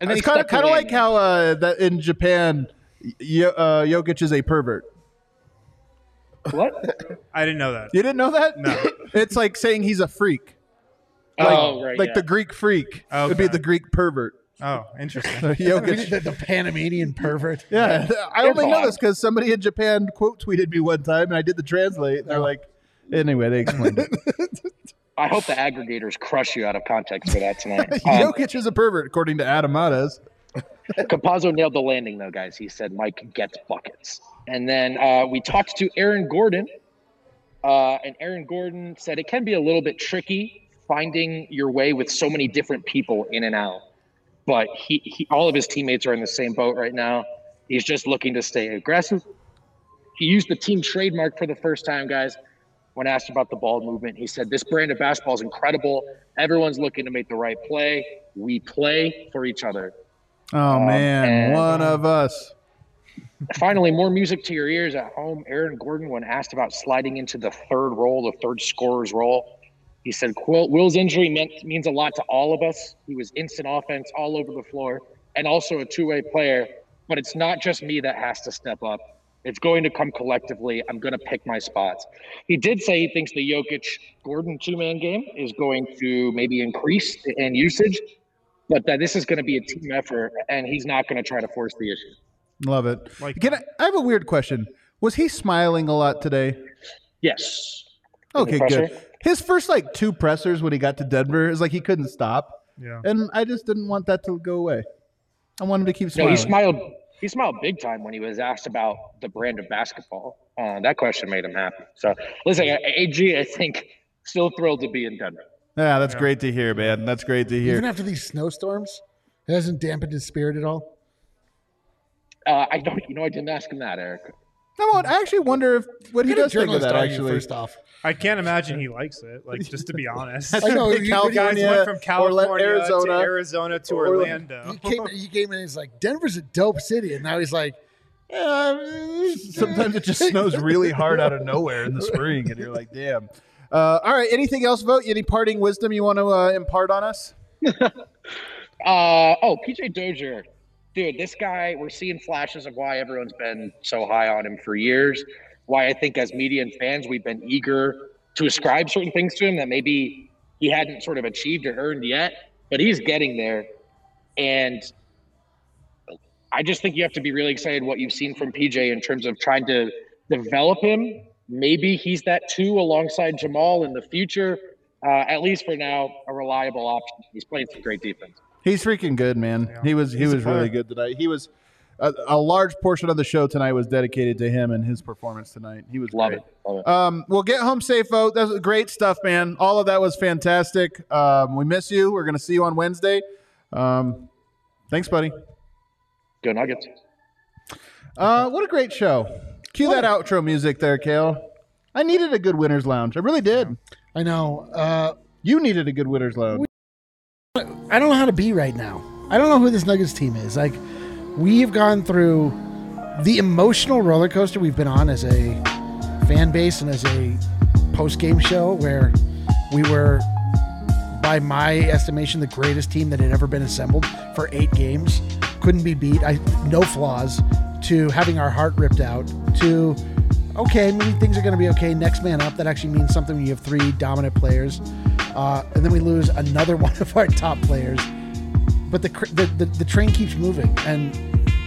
Speaker 6: And then
Speaker 2: it's kind of kind of like how uh, that in Japan, y- uh, Jokic is a pervert.
Speaker 6: what? (laughs)
Speaker 1: I didn't know that.
Speaker 2: You didn't know that?
Speaker 1: No. (laughs)
Speaker 2: It's like saying he's a freak, like,
Speaker 6: oh, right.
Speaker 2: like
Speaker 6: yeah.
Speaker 2: the Greek freak. It'd be the Greek pervert.
Speaker 1: Oh, interesting. (laughs)
Speaker 2: Jokic. (laughs)
Speaker 3: the, the Panamanian pervert.
Speaker 2: Yeah, I only know this because somebody in Japan quote tweeted me one time, and I did the translate. They're like, anyway, they explained it. (laughs)
Speaker 6: I hope the aggregators crush you out of context for that tonight. Um,
Speaker 2: Jokic is a pervert, according to Adam Mares.
Speaker 6: Campazzo nailed the landing, though, guys. He said Mike gets buckets. And then uh, we talked to Aaron Gordon, uh, and Aaron Gordon said it can be a little bit tricky finding your way with so many different people in and out. But he, he all of his teammates are in the same boat right now. He's just looking to stay aggressive. He used the team trademark for the first time, guys. When asked about the ball movement, he said, This brand of basketball is incredible. Everyone's looking to make the right play. We play for each other.
Speaker 2: Oh um, man,
Speaker 6: and-
Speaker 2: one uh, of us.
Speaker 6: Finally, more music to your ears at home. Aaron Gordon, when asked about sliding into the third role, the third scorer's role, he said, "Quote: Will's injury meant, means a lot to all of us. He was instant offense all over the floor, and also a two-way player. But it's not just me that has to step up. It's going to come collectively. I'm going to pick my spots." He did say he thinks the Jokic Gordon two-man game is going to maybe increase in usage, but that this is going to be a team effort, and he's not going to try to force the issue.
Speaker 2: Love it.
Speaker 1: Like-
Speaker 2: Can I, I have a weird question. Was he smiling a lot today?
Speaker 6: Yes.
Speaker 2: Okay,
Speaker 6: pressure?
Speaker 2: good. His first like two pressers when he got to Denver is like he couldn't stop,
Speaker 1: Yeah.
Speaker 2: and I just didn't want that to go away. I wanted to keep
Speaker 6: No,
Speaker 2: smiling.
Speaker 6: he smiled. He smiled big time when he was asked about the brand of basketball. Uh, that question made him happy. So, listen, AG, I think, still thrilled to be in Denver.
Speaker 2: Yeah, that's great to hear, man. That's great to hear.
Speaker 3: Even after these snowstorms, it hasn't dampened his spirit at all.
Speaker 6: Uh, I don't, you know, I didn't ask him that, Eric.
Speaker 2: No, I actually wonder if what he
Speaker 3: What kind of
Speaker 2: does think of
Speaker 3: journalist
Speaker 2: that. Actually,
Speaker 3: first off?
Speaker 1: I can't imagine he likes it. Like, just to be honest. (laughs)
Speaker 3: I know,
Speaker 2: from
Speaker 3: you-
Speaker 1: Guys went from California
Speaker 2: Arizona,
Speaker 1: to Arizona to
Speaker 2: Orla-
Speaker 1: Orlando.
Speaker 3: He came, he came in and he's like, Denver's a dope city. And now he's like,
Speaker 2: Yeah, sometimes it just snows really hard out of nowhere in the spring, and you're like, damn. Uh, all right. Anything else, vote? Any parting wisdom you want to uh, impart on us? (laughs)
Speaker 6: Uh oh, PJ Dozier, dude, this guy. We're seeing flashes of why everyone's been so high on him for years. Why I think as media and fans we've been eager to ascribe certain things to him that maybe he hadn't sort of achieved or earned yet, but he's getting there. And I just think you have to be really excited what you've seen from PJ in terms of trying to develop him. Maybe he's that too alongside Jamal in the future. Uh, at least for now, a reliable option. He's playing some great defense.
Speaker 2: He's freaking good, man. He was he
Speaker 1: He's a
Speaker 2: was really good tonight. He was a, a large portion of the show tonight was dedicated to him and his performance tonight. He was
Speaker 6: Love
Speaker 2: great.
Speaker 6: it. Love it.
Speaker 2: Um, well, get home safe, vote. That was great stuff, man. All of that was fantastic. Um, we miss you. We're gonna see you on Wednesday. Um, thanks, buddy.
Speaker 6: Go Nuggets.
Speaker 2: Uh, what a great show. Cue that outro music there, Kale. I needed a good winner's lounge. I really did.
Speaker 3: I know. Uh,
Speaker 2: You needed a good winner's lounge.
Speaker 3: I don't know how to be right now. I don't know who this Nuggets team is. Like, we've gone through the emotional roller coaster we've been on as a fan base and as a post game show where we were, by my estimation, the greatest team that had ever been assembled for eight games. Couldn't be beat. I no flaws. To having our heart ripped out. To okay, maybe things are going to be okay. Next man up. That actually means something when you have three dominant players, uh, and then we lose another (laughs) one of our top players. But the, the the the train keeps moving, and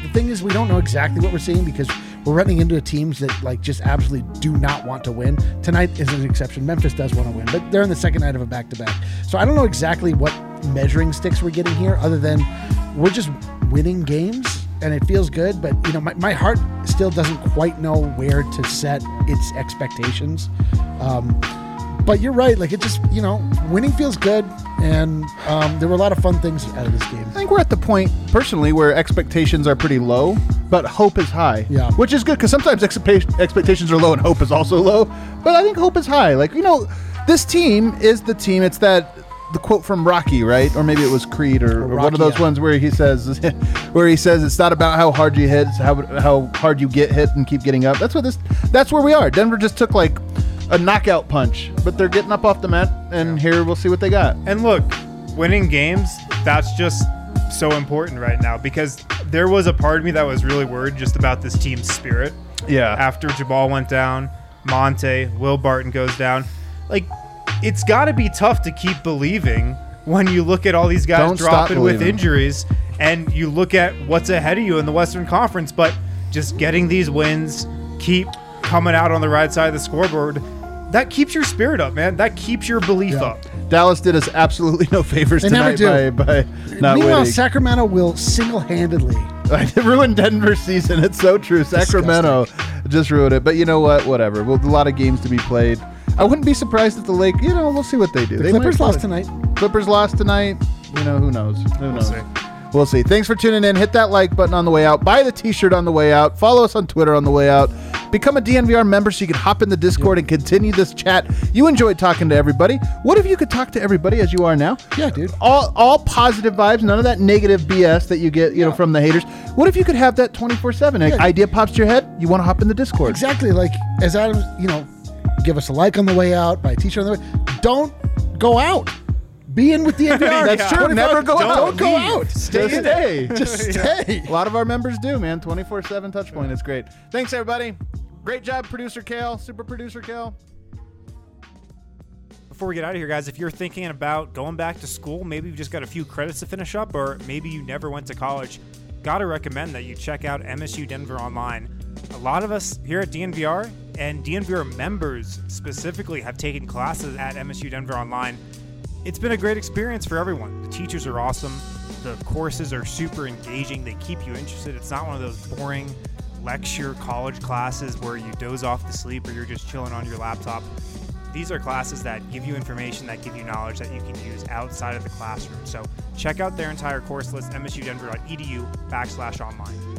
Speaker 3: the thing is, we don't know exactly what we're seeing because we're running into teams that like just absolutely do not want to win. Tonight is an exception. Memphis does want to win, but they're in the second night of a back to back. So I don't know exactly what measuring sticks we're getting here, other than we're just winning games and it feels good. But you know, my, my heart still doesn't quite know where to set its expectations. Um, but you're right. Like it just, you know, winning feels good, and um, there were a lot of fun things out of this game.
Speaker 2: I think we're at the point, personally, where expectations are pretty low, but hope is high.
Speaker 3: Yeah.
Speaker 2: Which is good because sometimes expe- expectations are low and hope is also low. But I think hope is high. Like, you know, this team is the team. It's that the quote from Rocky, right? Or maybe it was Creed or, or one of those
Speaker 3: yeah.
Speaker 2: ones where he says, (laughs) where he says it's not about how hard you hit, it's how how hard you get hit and keep getting up. That's what this. That's where we are. Denver just took like a knockout punch, but they're getting up off the mat, and here we'll see what they got.
Speaker 1: And look, winning games, that's just so important right now because there was a part of me that was really worried just about this team's spirit.
Speaker 2: Yeah.
Speaker 1: After Jamal went down, Monte, Will Barton goes down. Like, it's got to be tough to keep believing when you look at all these guys
Speaker 2: Don't
Speaker 1: dropping with injuries and you look at what's ahead of you in the Western Conference. But just getting these wins, keep coming out on the right side of the scoreboard, that keeps your spirit up, man. That keeps your belief
Speaker 3: Yeah.
Speaker 1: up.
Speaker 2: Dallas did us absolutely no favors
Speaker 3: They never
Speaker 2: tonight
Speaker 3: do.
Speaker 2: by, by not
Speaker 3: Meanwhile,
Speaker 2: winning.
Speaker 3: Sacramento will single-handedly. (laughs)
Speaker 2: I ruined Denver's season. It's so true. Sacramento just ruined it. But you know what? Whatever. Well, a lot of games to be played. I wouldn't be surprised if the Lake. You know, we'll see what they do.
Speaker 3: The
Speaker 2: they
Speaker 3: Clippers lost tonight.
Speaker 2: Clippers lost tonight. You know, who knows? Who knows?
Speaker 1: see.
Speaker 2: We'll see. Thanks for tuning in. Hit that like button on the way out. Buy the T-shirt on the way out. Follow us on Twitter on the way out. Become a DNVR member so you can hop in the Discord and continue this chat. You enjoyed talking to everybody. What if you could talk to everybody as you are now?
Speaker 3: Yeah, dude.
Speaker 2: all all positive vibes, none of that negative BS that you get, you know, from the haters. What if you could have that 24/7? An
Speaker 3: Yeah.
Speaker 2: idea pops to your head, you want to hop in the Discord.
Speaker 3: Exactly. Like as Adam, you know, give us a like on the way out, buy a t-shirt on the way. Don't go out. Be in with the (laughs) NPR.
Speaker 2: That's true.
Speaker 3: 24
Speaker 2: Never go
Speaker 3: don't
Speaker 2: out.
Speaker 3: Don't go
Speaker 1: Leave.
Speaker 3: out.
Speaker 2: Stay
Speaker 3: Just
Speaker 2: stay. (laughs)
Speaker 3: Just stay.
Speaker 2: A lot of our members do, man. 24/7 touch point. It's great. Thanks everybody. Great job producer Kale, super producer Kale.
Speaker 1: Before we get out of here, guys, if you're thinking about going back to school, maybe you've just got a few credits to finish up, or maybe you never went to college, gotta recommend that you check out MSU Denver Online. A lot of us here at DNVR and DNVR members specifically have taken classes at MSU Denver Online. It's been a great experience for everyone. The teachers are awesome. The courses are super engaging. They keep you interested. It's not one of those boring lecture college classes where you doze off to sleep or you're just chilling on your laptop. These are classes that give you information, that give you knowledge that you can use outside of the classroom. So check out their entire course list, msudenver.edu backslash online.